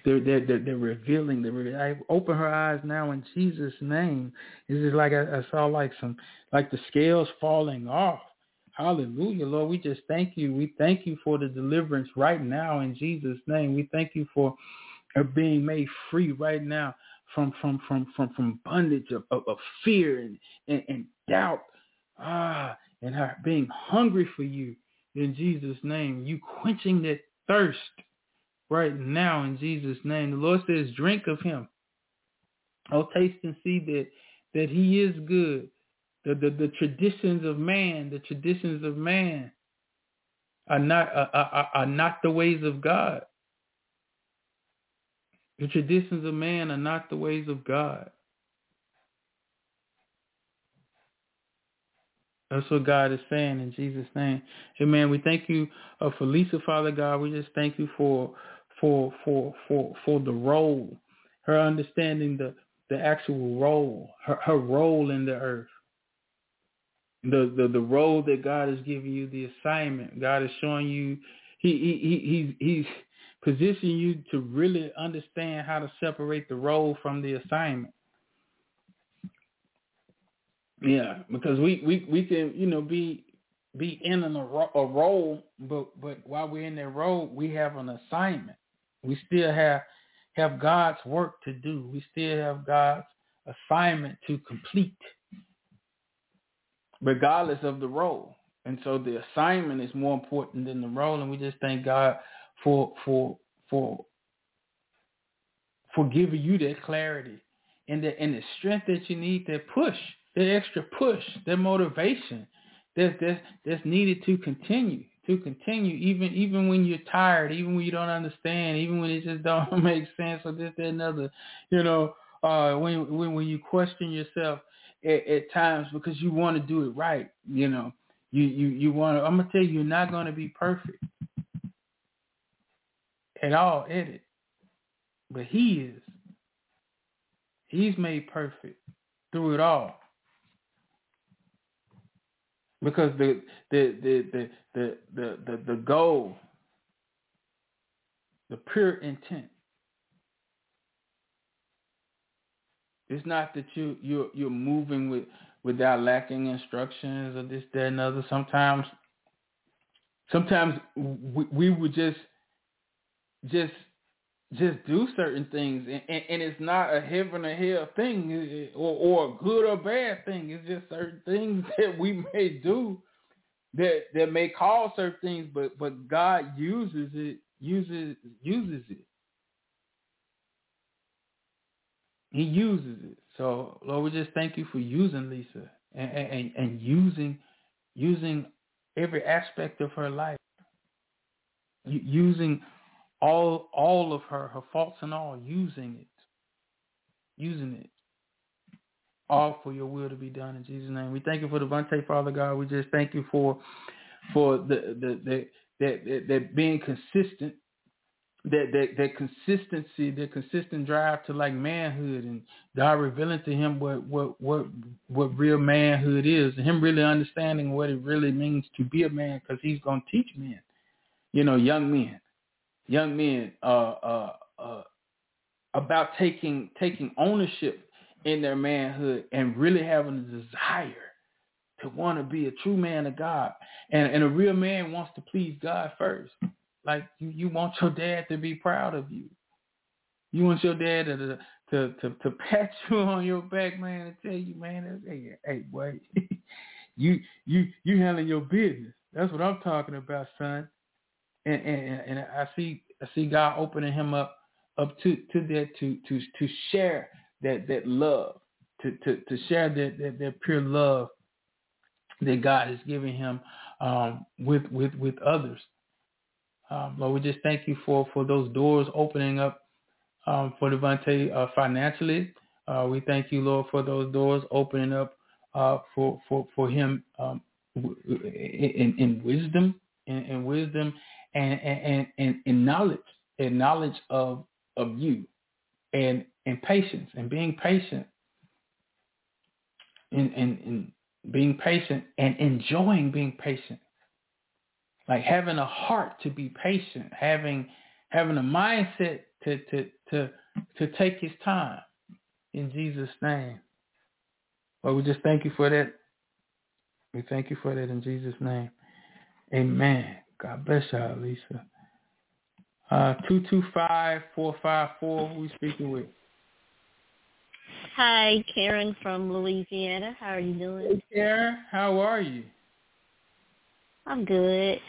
They're, they're, they're, revealing. They're, I open her eyes now in Jesus' name. This is like I, I saw like some like the scales falling off. Hallelujah, Lord. We just thank you. We thank you for the deliverance right now in Jesus' name. We thank you for being made free right now from from from from from bondage of, of, of fear and, and, and doubt. Ah, and her being hungry for you in Jesus' name. You quenching that thirst right now in Jesus' name. The Lord says, drink of him. Oh, taste and see that that he is good. The, the, the traditions of man, the traditions of man are not are, are, are not the ways of God. The traditions of man are not the ways of God. That's what God is saying in Jesus' name. Amen. We thank you uh, for Lisa, Father God. We just thank you for for for for for the role, her understanding the the actual role, her her role in the earth. The the the role that God has given you, the assignment. God is showing you he he he he's he's positioning you to really understand how to separate the role from the assignment. Yeah, because we, we, we can, you know, be be in a, a role, but but while we're in that role, we have an assignment. We still have have God's work to do. We still have God's assignment to complete, regardless of the role. And so the assignment is more important than the role. And we just thank God for for for for giving you that clarity and the and the strength that you need, to push, that extra push, that motivation that's that's needed to continue to continue even even when you're tired, even when you don't understand, even when it just don't make sense or this, that, another, you know, uh, when when when you question yourself at, at times because you want to do it right, you know, you you you want to. I'm gonna tell you, you're not gonna be perfect at all at it, but He is. He's made perfect through it all because the the the the the the the, the goal, the pure intent, it's not that you you're you're moving with without lacking instructions or this that and other. Sometimes, sometimes we, we would just just just do certain things and, and, and, it's not a heaven or hell thing or, or a good or bad thing. It's just certain things that we may do that that may cause certain things but but god uses it uses uses it. He uses it. So lord we just thank you for using lisa and and, and using using every aspect of her life. Using all all of her, her faults and all, using it. Using it. All for your will to be done in Jesus' name. We thank you for the Devontae, Father God. We just thank you for for the the, the that, that that being consistent, that that that consistency, that consistent drive to like manhood and God revealing to him what what what what real manhood is, and him really understanding what it really means to be a man, because he's gonna teach men, you know, young men young men uh, uh, uh, about taking taking ownership in their manhood and really having a desire to want to be a true man of God. And, and a real man wants to please God first. Like you, you want your dad to be proud of you. You want your dad to to to, to pat you on your back, man, and tell you, man, hey, hey, boy, you you you handling your business. That's what I'm talking about, son and, and, and I see I see God opening him up up to to that to to to share that that love to to to share that that, that pure love that God is giving him um, with with with others. Um, Lord, we just thank you for for those doors opening up um, for Devontae uh, financially. Uh, we thank you, Lord, for those doors opening up uh, for for for him um, in, in wisdom, in, in wisdom and and and, and knowledge and knowledge of of you and and patience and being patient and, and, and being patient and enjoying being patient. Like having a heart to be patient having having a mindset to to to to take his time in jesus name. Well we just thank you for that. We thank you for that in jesus name. Amen God bless y'all, Lisa. Uh, 225-454, who we speaking with? Hi, Karen from Louisiana. How are you doing? Hey, Karen, how are you? I'm good.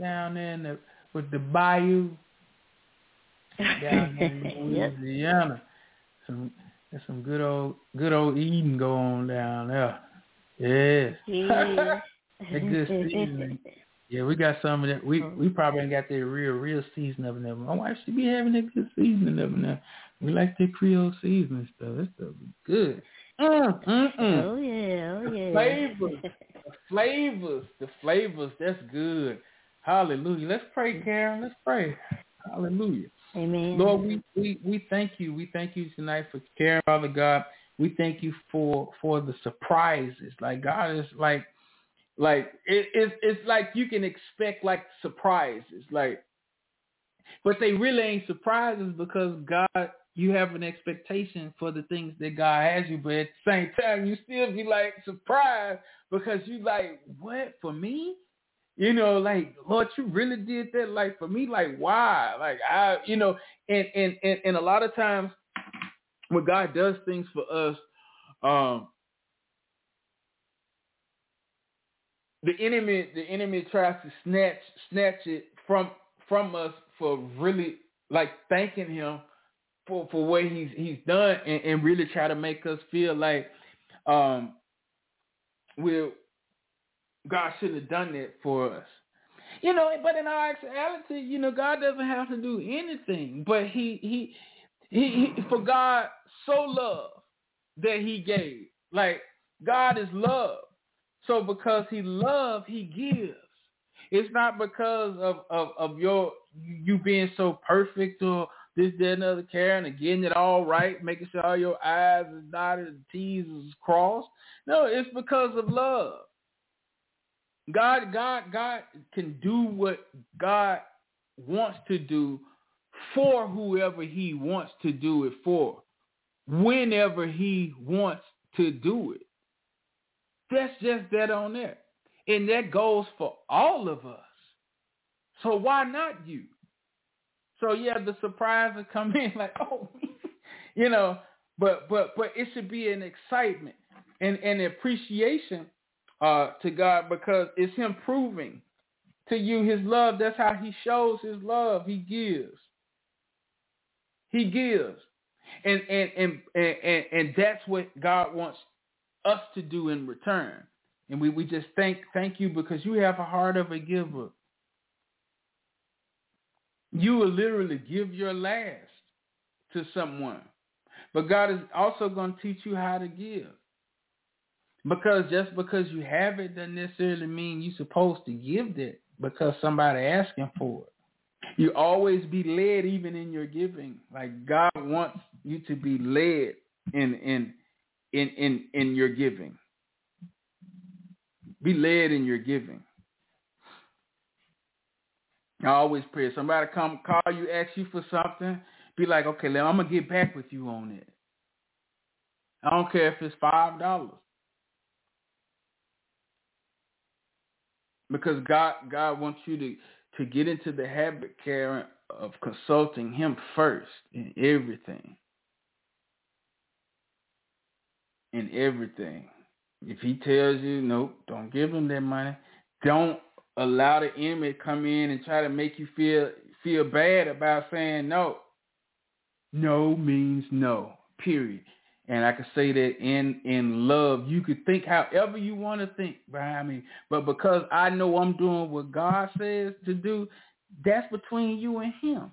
Down there in the, with the bayou, down in Louisiana. yep. Some there's some good old good old eating going down there. Yes. Yeah. a good seasoning. Yeah, we got some of that. We oh. we probably ain't got that real real seasoning of them. My wife should be having that good seasoning of them. We like the Creole seasoning stuff. That stuff is good. Mm, mm, mm. Oh yeah, oh yeah. The flavors, the flavors, the flavors. That's good. Hallelujah. Let's pray, Karen. Let's pray. Hallelujah. Amen. Lord, we, we, we thank you. We thank you tonight for Karen, Father God. We thank you for for the surprises. Like God is like like it, it's it's like you can expect like surprises, like, but they really ain't surprises because God you have an expectation for the things that God has you, but at the same time, you still be like surprised because you like, what for me? You know, like Lord, you really did that. Like for me, like why? Like I, you know, and and and, and a lot of times when God does things for us, um, the enemy the enemy tries to snatch snatch it from from us for really like thanking him for for what he's he's done and, and really try to make us feel like um we God shouldn't have done that for us. You know, but in our actuality, you know, God doesn't have to do anything. But he he he, he for God so loved that he gave. Like God is love. So because he loves, he gives. It's not because of, of, of your you being so perfect or this, that, and other care and getting it all right, making sure all your I's is dotted and T's is crossed. No, it's because of love. God, God, God can do what God wants to do for whoever he wants to do it for, whenever he wants to do it. That's just that on there. And that goes for all of us. So why not you? So yeah, the surprise will come in like, oh, you know, but but but it should be an excitement and an appreciation uh, to God because it's Him proving to you His love. That's how He shows His love. He gives. He gives, and and and and, and that's what God wants us to do in return. And we, we just thank thank you because you have a heart of a giver. You will literally give your last to someone. But God is also going to teach you how to give. Because just because you have it doesn't necessarily mean you're supposed to give that because somebody asking for it. You always be led even in your giving. Like God wants you to be led in in in in, in your giving. Be led in your giving. I always pray. Somebody come call you, ask you for something, be like, okay, I'm gonna get back with you on it. I don't care if it's five dollars. Because God God wants you to, to get into the habit, Karen, of consulting him first in everything. In everything. If he tells you, nope, don't give him that money. Don't allow the enemy to come in and try to make you feel feel bad about saying no. No means no. Period. And I can say that in in love, you could think however you want to think behind me, but because I know I'm doing what God says to do, that's between you and Him.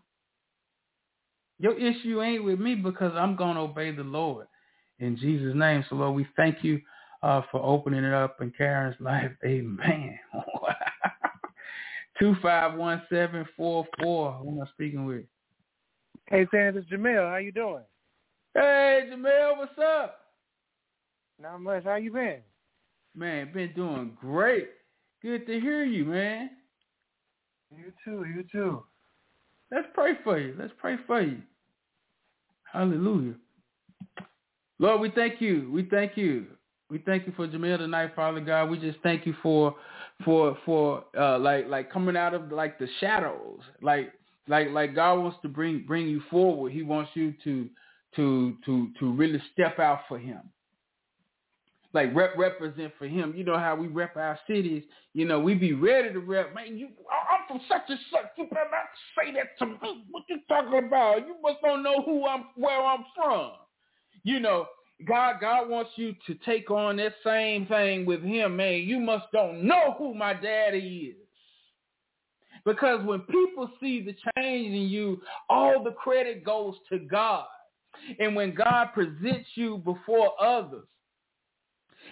Your issue ain't with me because I'm gonna obey the Lord in Jesus' name. So Lord, we thank you uh, for opening it up in Karen's life. Amen. Two five one seven four four. Who am I speaking with? Hey Sam, it's Jamel. How you doing? Hey Jamel, what's up? Not much. How you been? Man, been doing great. Good to hear you, man. You too. You too. Let's pray for you. Let's pray for you. Hallelujah. Lord, we thank you. We thank you. We thank you for Jamel tonight, Father God. We just thank you for for for uh like like coming out of like the shadows. Like like like God wants to bring bring you forward. He wants you to to to to really step out for him. Like rep, represent for him. You know how we rep our cities. You know, we be ready to rep. Man, you I'm from such and such. You better not say that to me. What you talking about? You must don't know who I'm where I'm from. You know, God God wants you to take on that same thing with him, man. You must don't know who my daddy is. Because when people see the change in you, all the credit goes to God. And when God presents you before others,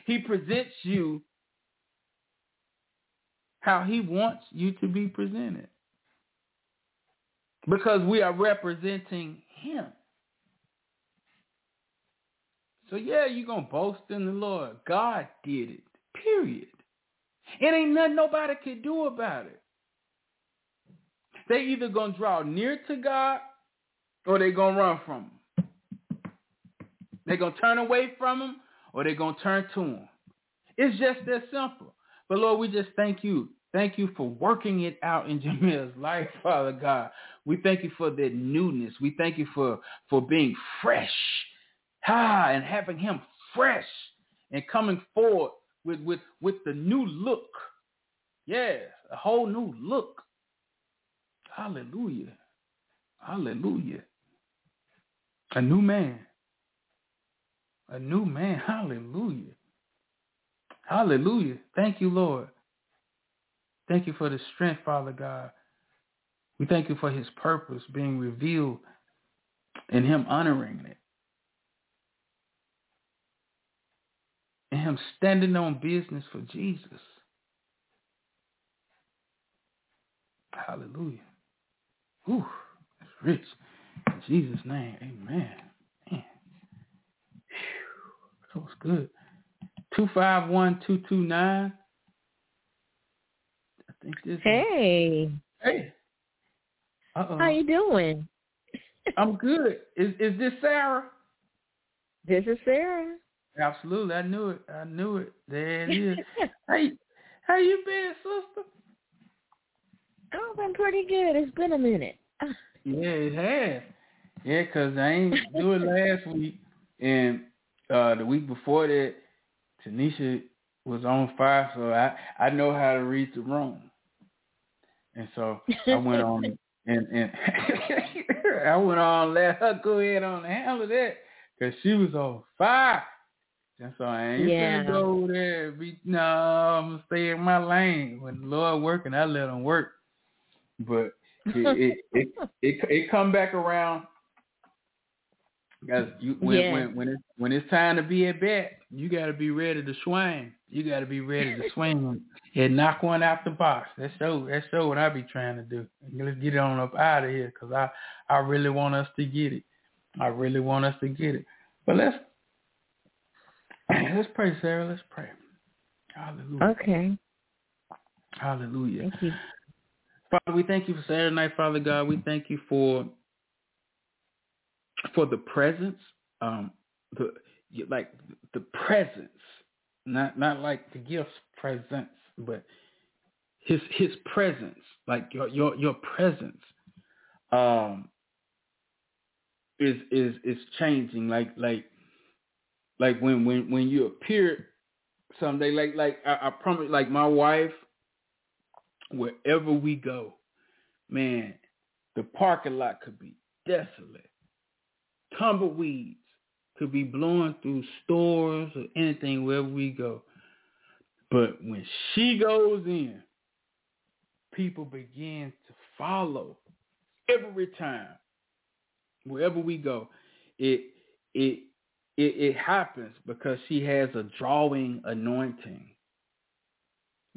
he presents you how he wants you to be presented. Because we are representing him. So yeah, you're going to boast in the Lord. God did it, period. It ain't nothing nobody can do about it. They either going to draw near to God or they going to run from him. They're going to turn away from him or they're going to turn to him. It's just that simple. But Lord, we just thank you. Thank you for working it out in Jamel's life, Father God. We thank you for that newness. We thank you for, for being fresh. Ah, and having him fresh and coming forward with, with, with the new look. Yes, a whole new look. Hallelujah. Hallelujah. A new man. A new man. Hallelujah. Hallelujah. Thank you, Lord. Thank you for the strength, Father God. We thank you for his purpose being revealed and him honoring it. And him standing on business for Jesus. Hallelujah. Whew, that's rich. In Jesus' name, amen. Man. That was good. 251229. I think this Hey. Is, hey. Uh-oh. How you doing? I'm good. Is is this Sarah? This is Sarah. Absolutely. I knew it. I knew it. There it is. hey, how you been, sister? Oh, been pretty good. It's been a minute. Yeah, it has. Yeah, cause I ain't do it last week, and uh the week before that, Tanisha was on fire, so I I know how to read the room, and so I went on and and I went on let her go ahead on and handle that because she was on fire. And so I ain't Yeah. gonna go there. Be, no, I'm gonna stay in my lane. When the Lord working, I let him work. But it it it, it, it come back around because you when Yeah. when when it's when it's time to be at bat, you got to be ready to swing. You got to be ready to swing and knock one out the box. That's so that's so what I be trying to do. Let's get it on up out of here because I I really want us to get it. I really want us to get it. But let's let's pray, Sarah. Let's pray. Hallelujah. Okay. Hallelujah. Thank you. Father, we thank you for Saturday night, Father God. We thank you for for the presence, um, the like the presence, not not like the gifts presence, but his his presence, like your your your presence, um, is is is changing. Like like like when when when you appear someday, like like I, I promise, like my wife, wherever we go, man, the parking lot could be desolate. Tumbleweeds could be blowing through stores or anything wherever we go. But when she goes in, people begin to follow every time. Wherever we go, it it it, it happens because she has a drawing anointing.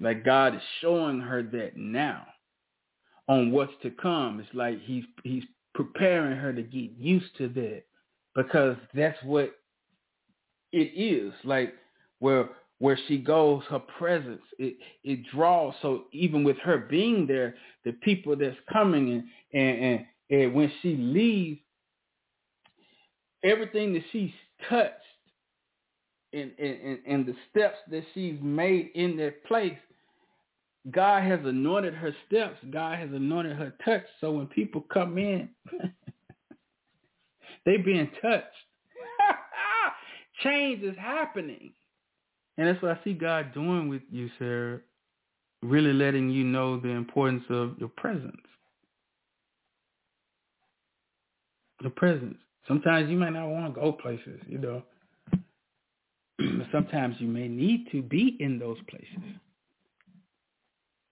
Like God is showing her that now on what's to come. It's like he's he's preparing her to get used to that because that's what it is. Like where where she goes, her presence it it draws. So even with her being there, the people that's coming and and and, and when she leaves, everything that she's touched in, and, and the steps that she's made in that place, God has anointed her steps. God has anointed her touch. So when people come in, they being touched. Change is happening. And that's what I see God doing with you, Sarah. Really letting you know the importance of your presence. Your presence. Sometimes you might not want to go places, you know. But sometimes you may need to be in those places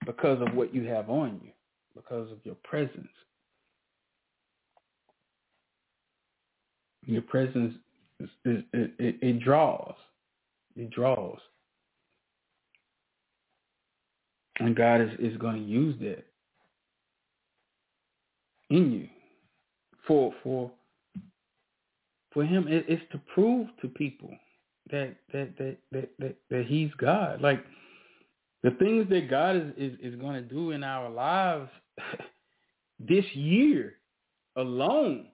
because of what you have on you, because of your presence. Your presence, is, is, it, it, draws. It draws. And God is, is going to use that in you for for for him it, it's to prove to people that that that that that, that he's God. Like the things that God is, is, is going to do in our lives this year alone.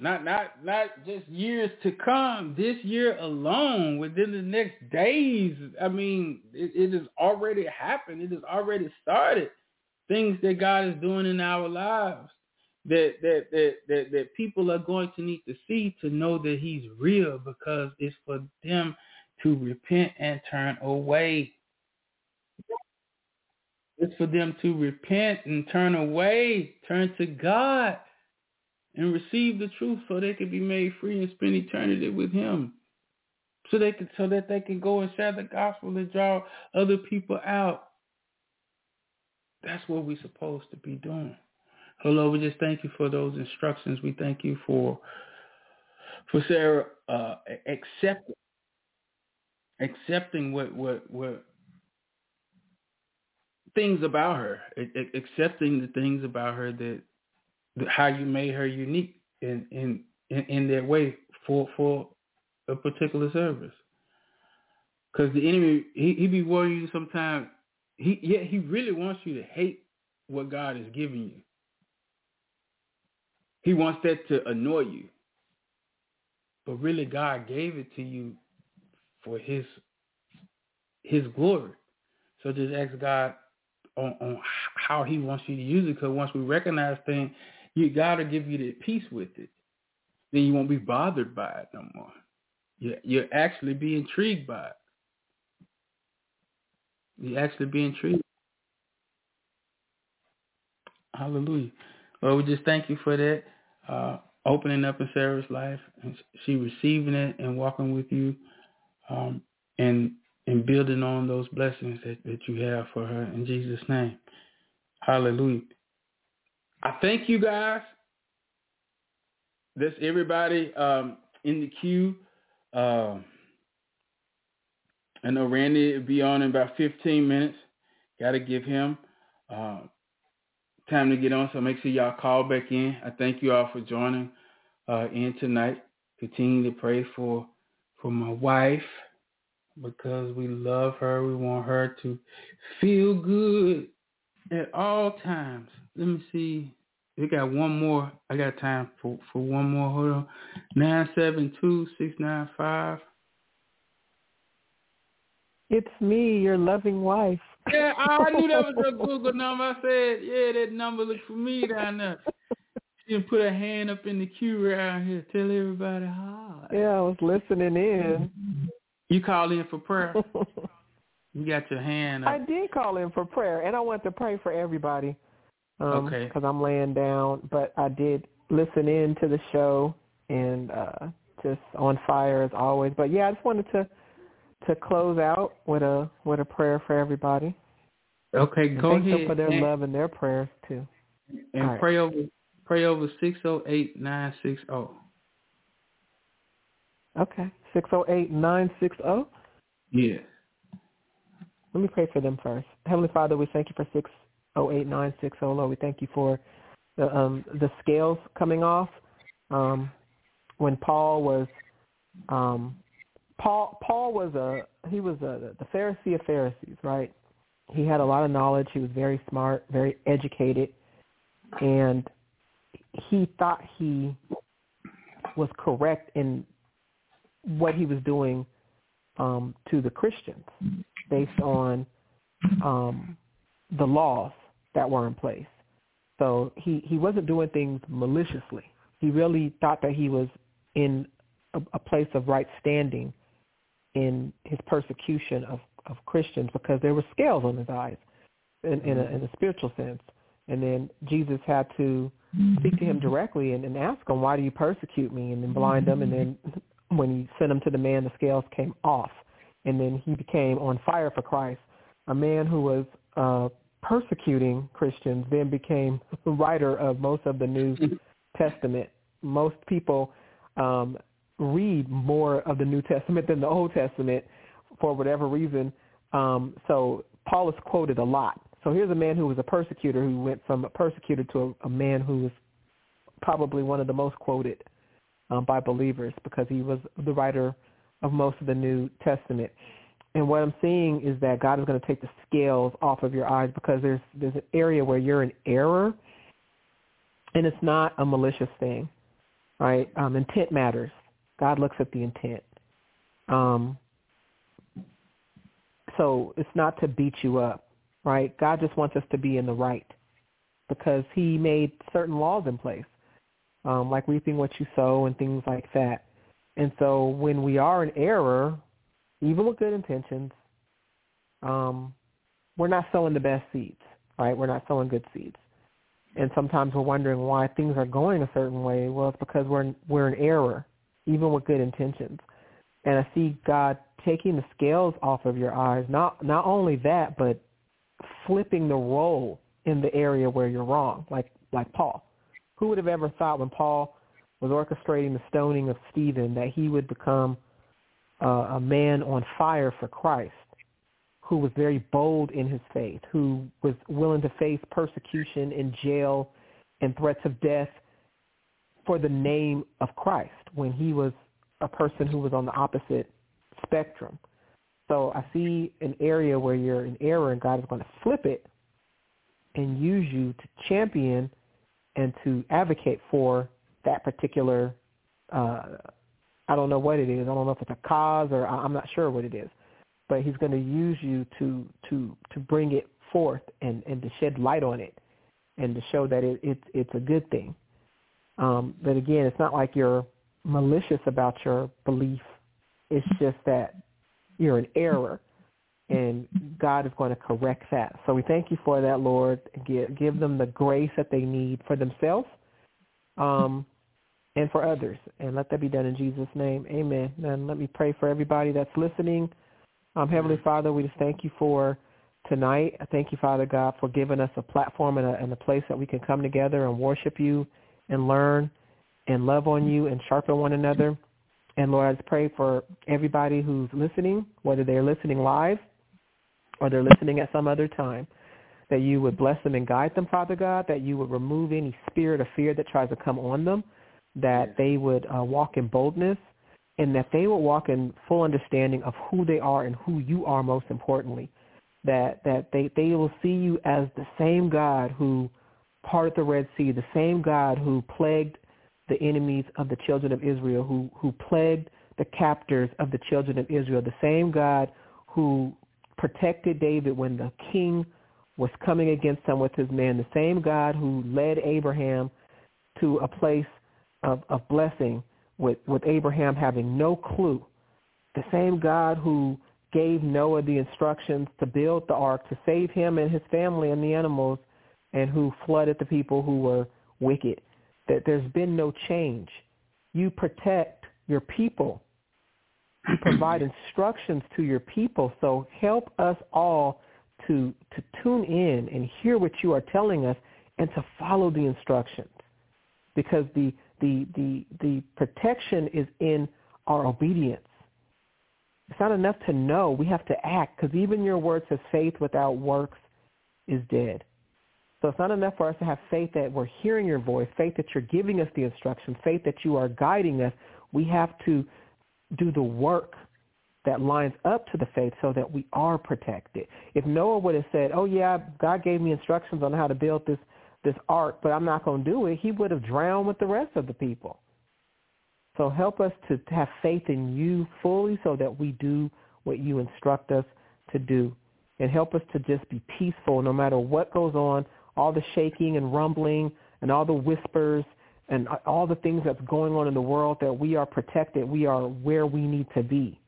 Not not not just years to come. This year alone, within the next days. I mean, it, it has already happened. It has already started. Things that God is doing in our lives that that that that, that people are going to need to see to know that He's real because it's for them to repent and turn away. It's for them to repent and turn away, turn to God and receive the truth so they can be made free and spend eternity with him. So they can so that they can go and share the gospel and draw other people out. That's what we're supposed to be doing. Lord, we just thank you for those instructions. We thank you for for Sarah uh, accepting accepting what what what things about her, accepting the things about her that how you made her unique in in in, in that way for for a particular service. Because the enemy, he, he be worrying you sometimes. He yeah, he really wants you to hate what God is giving you. He wants that to annoy you. But really, God gave it to you for His His glory. So just ask God on, on how He wants you to use it. Because once we recognize things, you got to give you the peace with it. Then you won't be bothered by it no more. You you'll actually be intrigued by it. You actually be intrigued. Hallelujah. Well, we just thank you for that uh, opening up in Sarah's life and she receiving it and walking with you, um, and and building on those blessings that, that you have for her in Jesus' name. Hallelujah. I thank you guys. That's everybody um, in the queue. Uh, I know Randy will be on in about 15 minutes. Got to give him uh, time to get on, so make sure y'all call back in. I thank you all for joining uh, in tonight. Continue to pray for for my wife because we love her. We want her to feel good at all times. Let me see. We got one more. I got time for, for one more. Hold on. Nine seven two six nine five. It's me, your loving wife. Yeah, I knew that was her Google number. I said, yeah, that number looks for me down there. She didn't put her hand up in the queue around here. Tell everybody hi. Yeah, I was listening in. You called in for prayer. You got your hand up. I did call in for prayer, and I want to pray for everybody. Um, okay. Because I'm laying down, but I did listen in to the show and uh just on fire as always. But yeah, I just wanted to to close out with a with a prayer for everybody. Okay, and go thank ahead. them for their and, love and their prayers too. And right. pray over pray over six oh eight nine six oh. Okay, six oh eight nine six oh. Yeah. Let me pray for them first. Heavenly Father, we thank you for six oh eight nine six oh. Lord, we thank you for the um, the scales coming off. Um, when Paul was um, Paul Paul was a he was a the Pharisee of Pharisees, right? He had a lot of knowledge. He was very smart, very educated, and he thought he was correct in what he was doing um, to the Christians based on um, the laws that were in place. So he, he wasn't doing things maliciously. He really thought that he was in a, a place of right standing in his persecution of, of Christians because there were scales on his eyes in, in, a, in a spiritual sense. And then Jesus had to speak to him directly and, and ask him, why do you persecute me? And then blind him. And then when he sent him to the man, the scales came off. And then he became on fire for Christ. A man who was uh, persecuting Christians then became the writer of most of the New Testament. Most people um, read more of the New Testament than the Old Testament for whatever reason. Um, so Paul is quoted a lot. So here's a man who was a persecutor who went from a persecutor to a, a man who was probably one of the most quoted um, by believers because he was the writer of most of the New Testament. And what I'm seeing is that God is going to take the scales off of your eyes because there's there's an area where you're in error, and it's not a malicious thing. right? Um, intent matters. God looks at the intent. Um, so it's not to beat you up, right? God just wants us to be in the right because he made certain laws in place, um, like reaping what you sow and things like that. And so when we are in error, even with good intentions, um, we're not sowing the best seeds, right? We're not sowing good seeds. And sometimes we're wondering why things are going a certain way. Well, it's because we're we're in error, even with good intentions. And I see God taking the scales off of your eyes. Not not only that, but flipping the role in the area where you're wrong, like like Paul. Who would have ever thought when Paul was orchestrating the stoning of Stephen that he would become uh, a man on fire for Christ, who was very bold in his faith, who was willing to face persecution in jail and threats of death for the name of Christ when he was a person who was on the opposite spectrum. So I see an area where you're in error and God is going to flip it and use you to champion and to advocate for that particular uh I don't know what it is. I don't know if it's a cause or I'm not sure what it is. But he's going to use you to to to bring it forth and and to shed light on it and to show that it, it it's a good thing. Um, but again, it's not like you're malicious about your belief. It's just that you're in error, and God is going to correct that. So we thank you for that, Lord. Give, give them the grace that they need for themselves um, and for others, and let that be done in Jesus' name. Amen. And let me pray for everybody that's listening. Um, Heavenly Father, we just thank you for tonight. I thank you, Father God, for giving us a platform and a, and a place that we can come together and worship you and learn and love on you and sharpen one another. And Lord, I just pray for everybody who's listening, whether they're listening live or they're listening at some other time, that you would bless them and guide them, Father God, that you would remove any spirit of fear that tries to come on them, that they would uh, walk in boldness, and that they would walk in full understanding of who they are and who you are most importantly. That that they, they will see you as the same God who parted the Red Sea, the same God who plagued the enemies of the children of Israel, who, who plagued the captors of the children of Israel, the same God who protected David when the king was coming against him with his men, the same God who led Abraham to a place of, of blessing with, with Abraham having no clue, the same God who gave Noah the instructions to build the ark to save him and his family and the animals and who flooded the people who were wicked that there's been no change. You protect your people. You provide instructions to your people. So help us all to to tune in and hear what you are telling us and to follow the instructions. Because the the the the protection is in our obedience. It's not enough to know. We have to act because even your word says faith without works is dead. So it's not enough for us to have faith that we're hearing your voice, faith that you're giving us the instructions, faith that you are guiding us. We have to do the work that lines up to the faith so that we are protected. If Noah would have said, "Oh yeah, God gave me instructions on how to build this this ark, but I'm not going to do it," he would have drowned with the rest of the people. So help us to have faith in you fully so that we do what you instruct us to do. And help us to just be peaceful no matter what goes on, all the shaking and rumbling and all the whispers and all the things that's going on in the world that we are protected. We are where we need to be.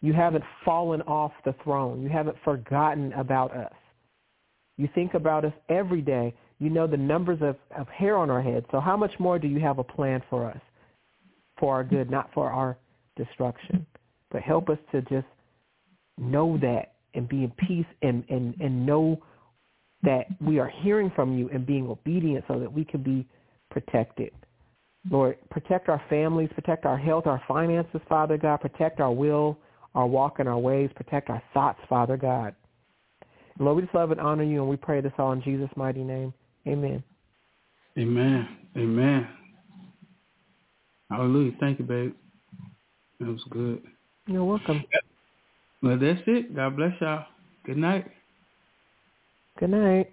You haven't fallen off the throne. You haven't forgotten about us. You think about us every day. You know the numbers of, of hair on our head. So how much more do you have a plan for us? For our good, not for our destruction. But help us to just know that and be in peace and, and, and know that we are hearing from you and being obedient so that we can be protected. Lord, protect our families, protect our health, our finances, Father God. Protect our will, our walk, and our ways. Protect our thoughts, Father God. Lord, we just love and honor you, and we pray this all in Jesus' mighty name. Amen. Amen. Amen. Hallelujah. Thank you, babe. That was good. You're welcome. Well, that's it. God bless y'all. Good night. Good night.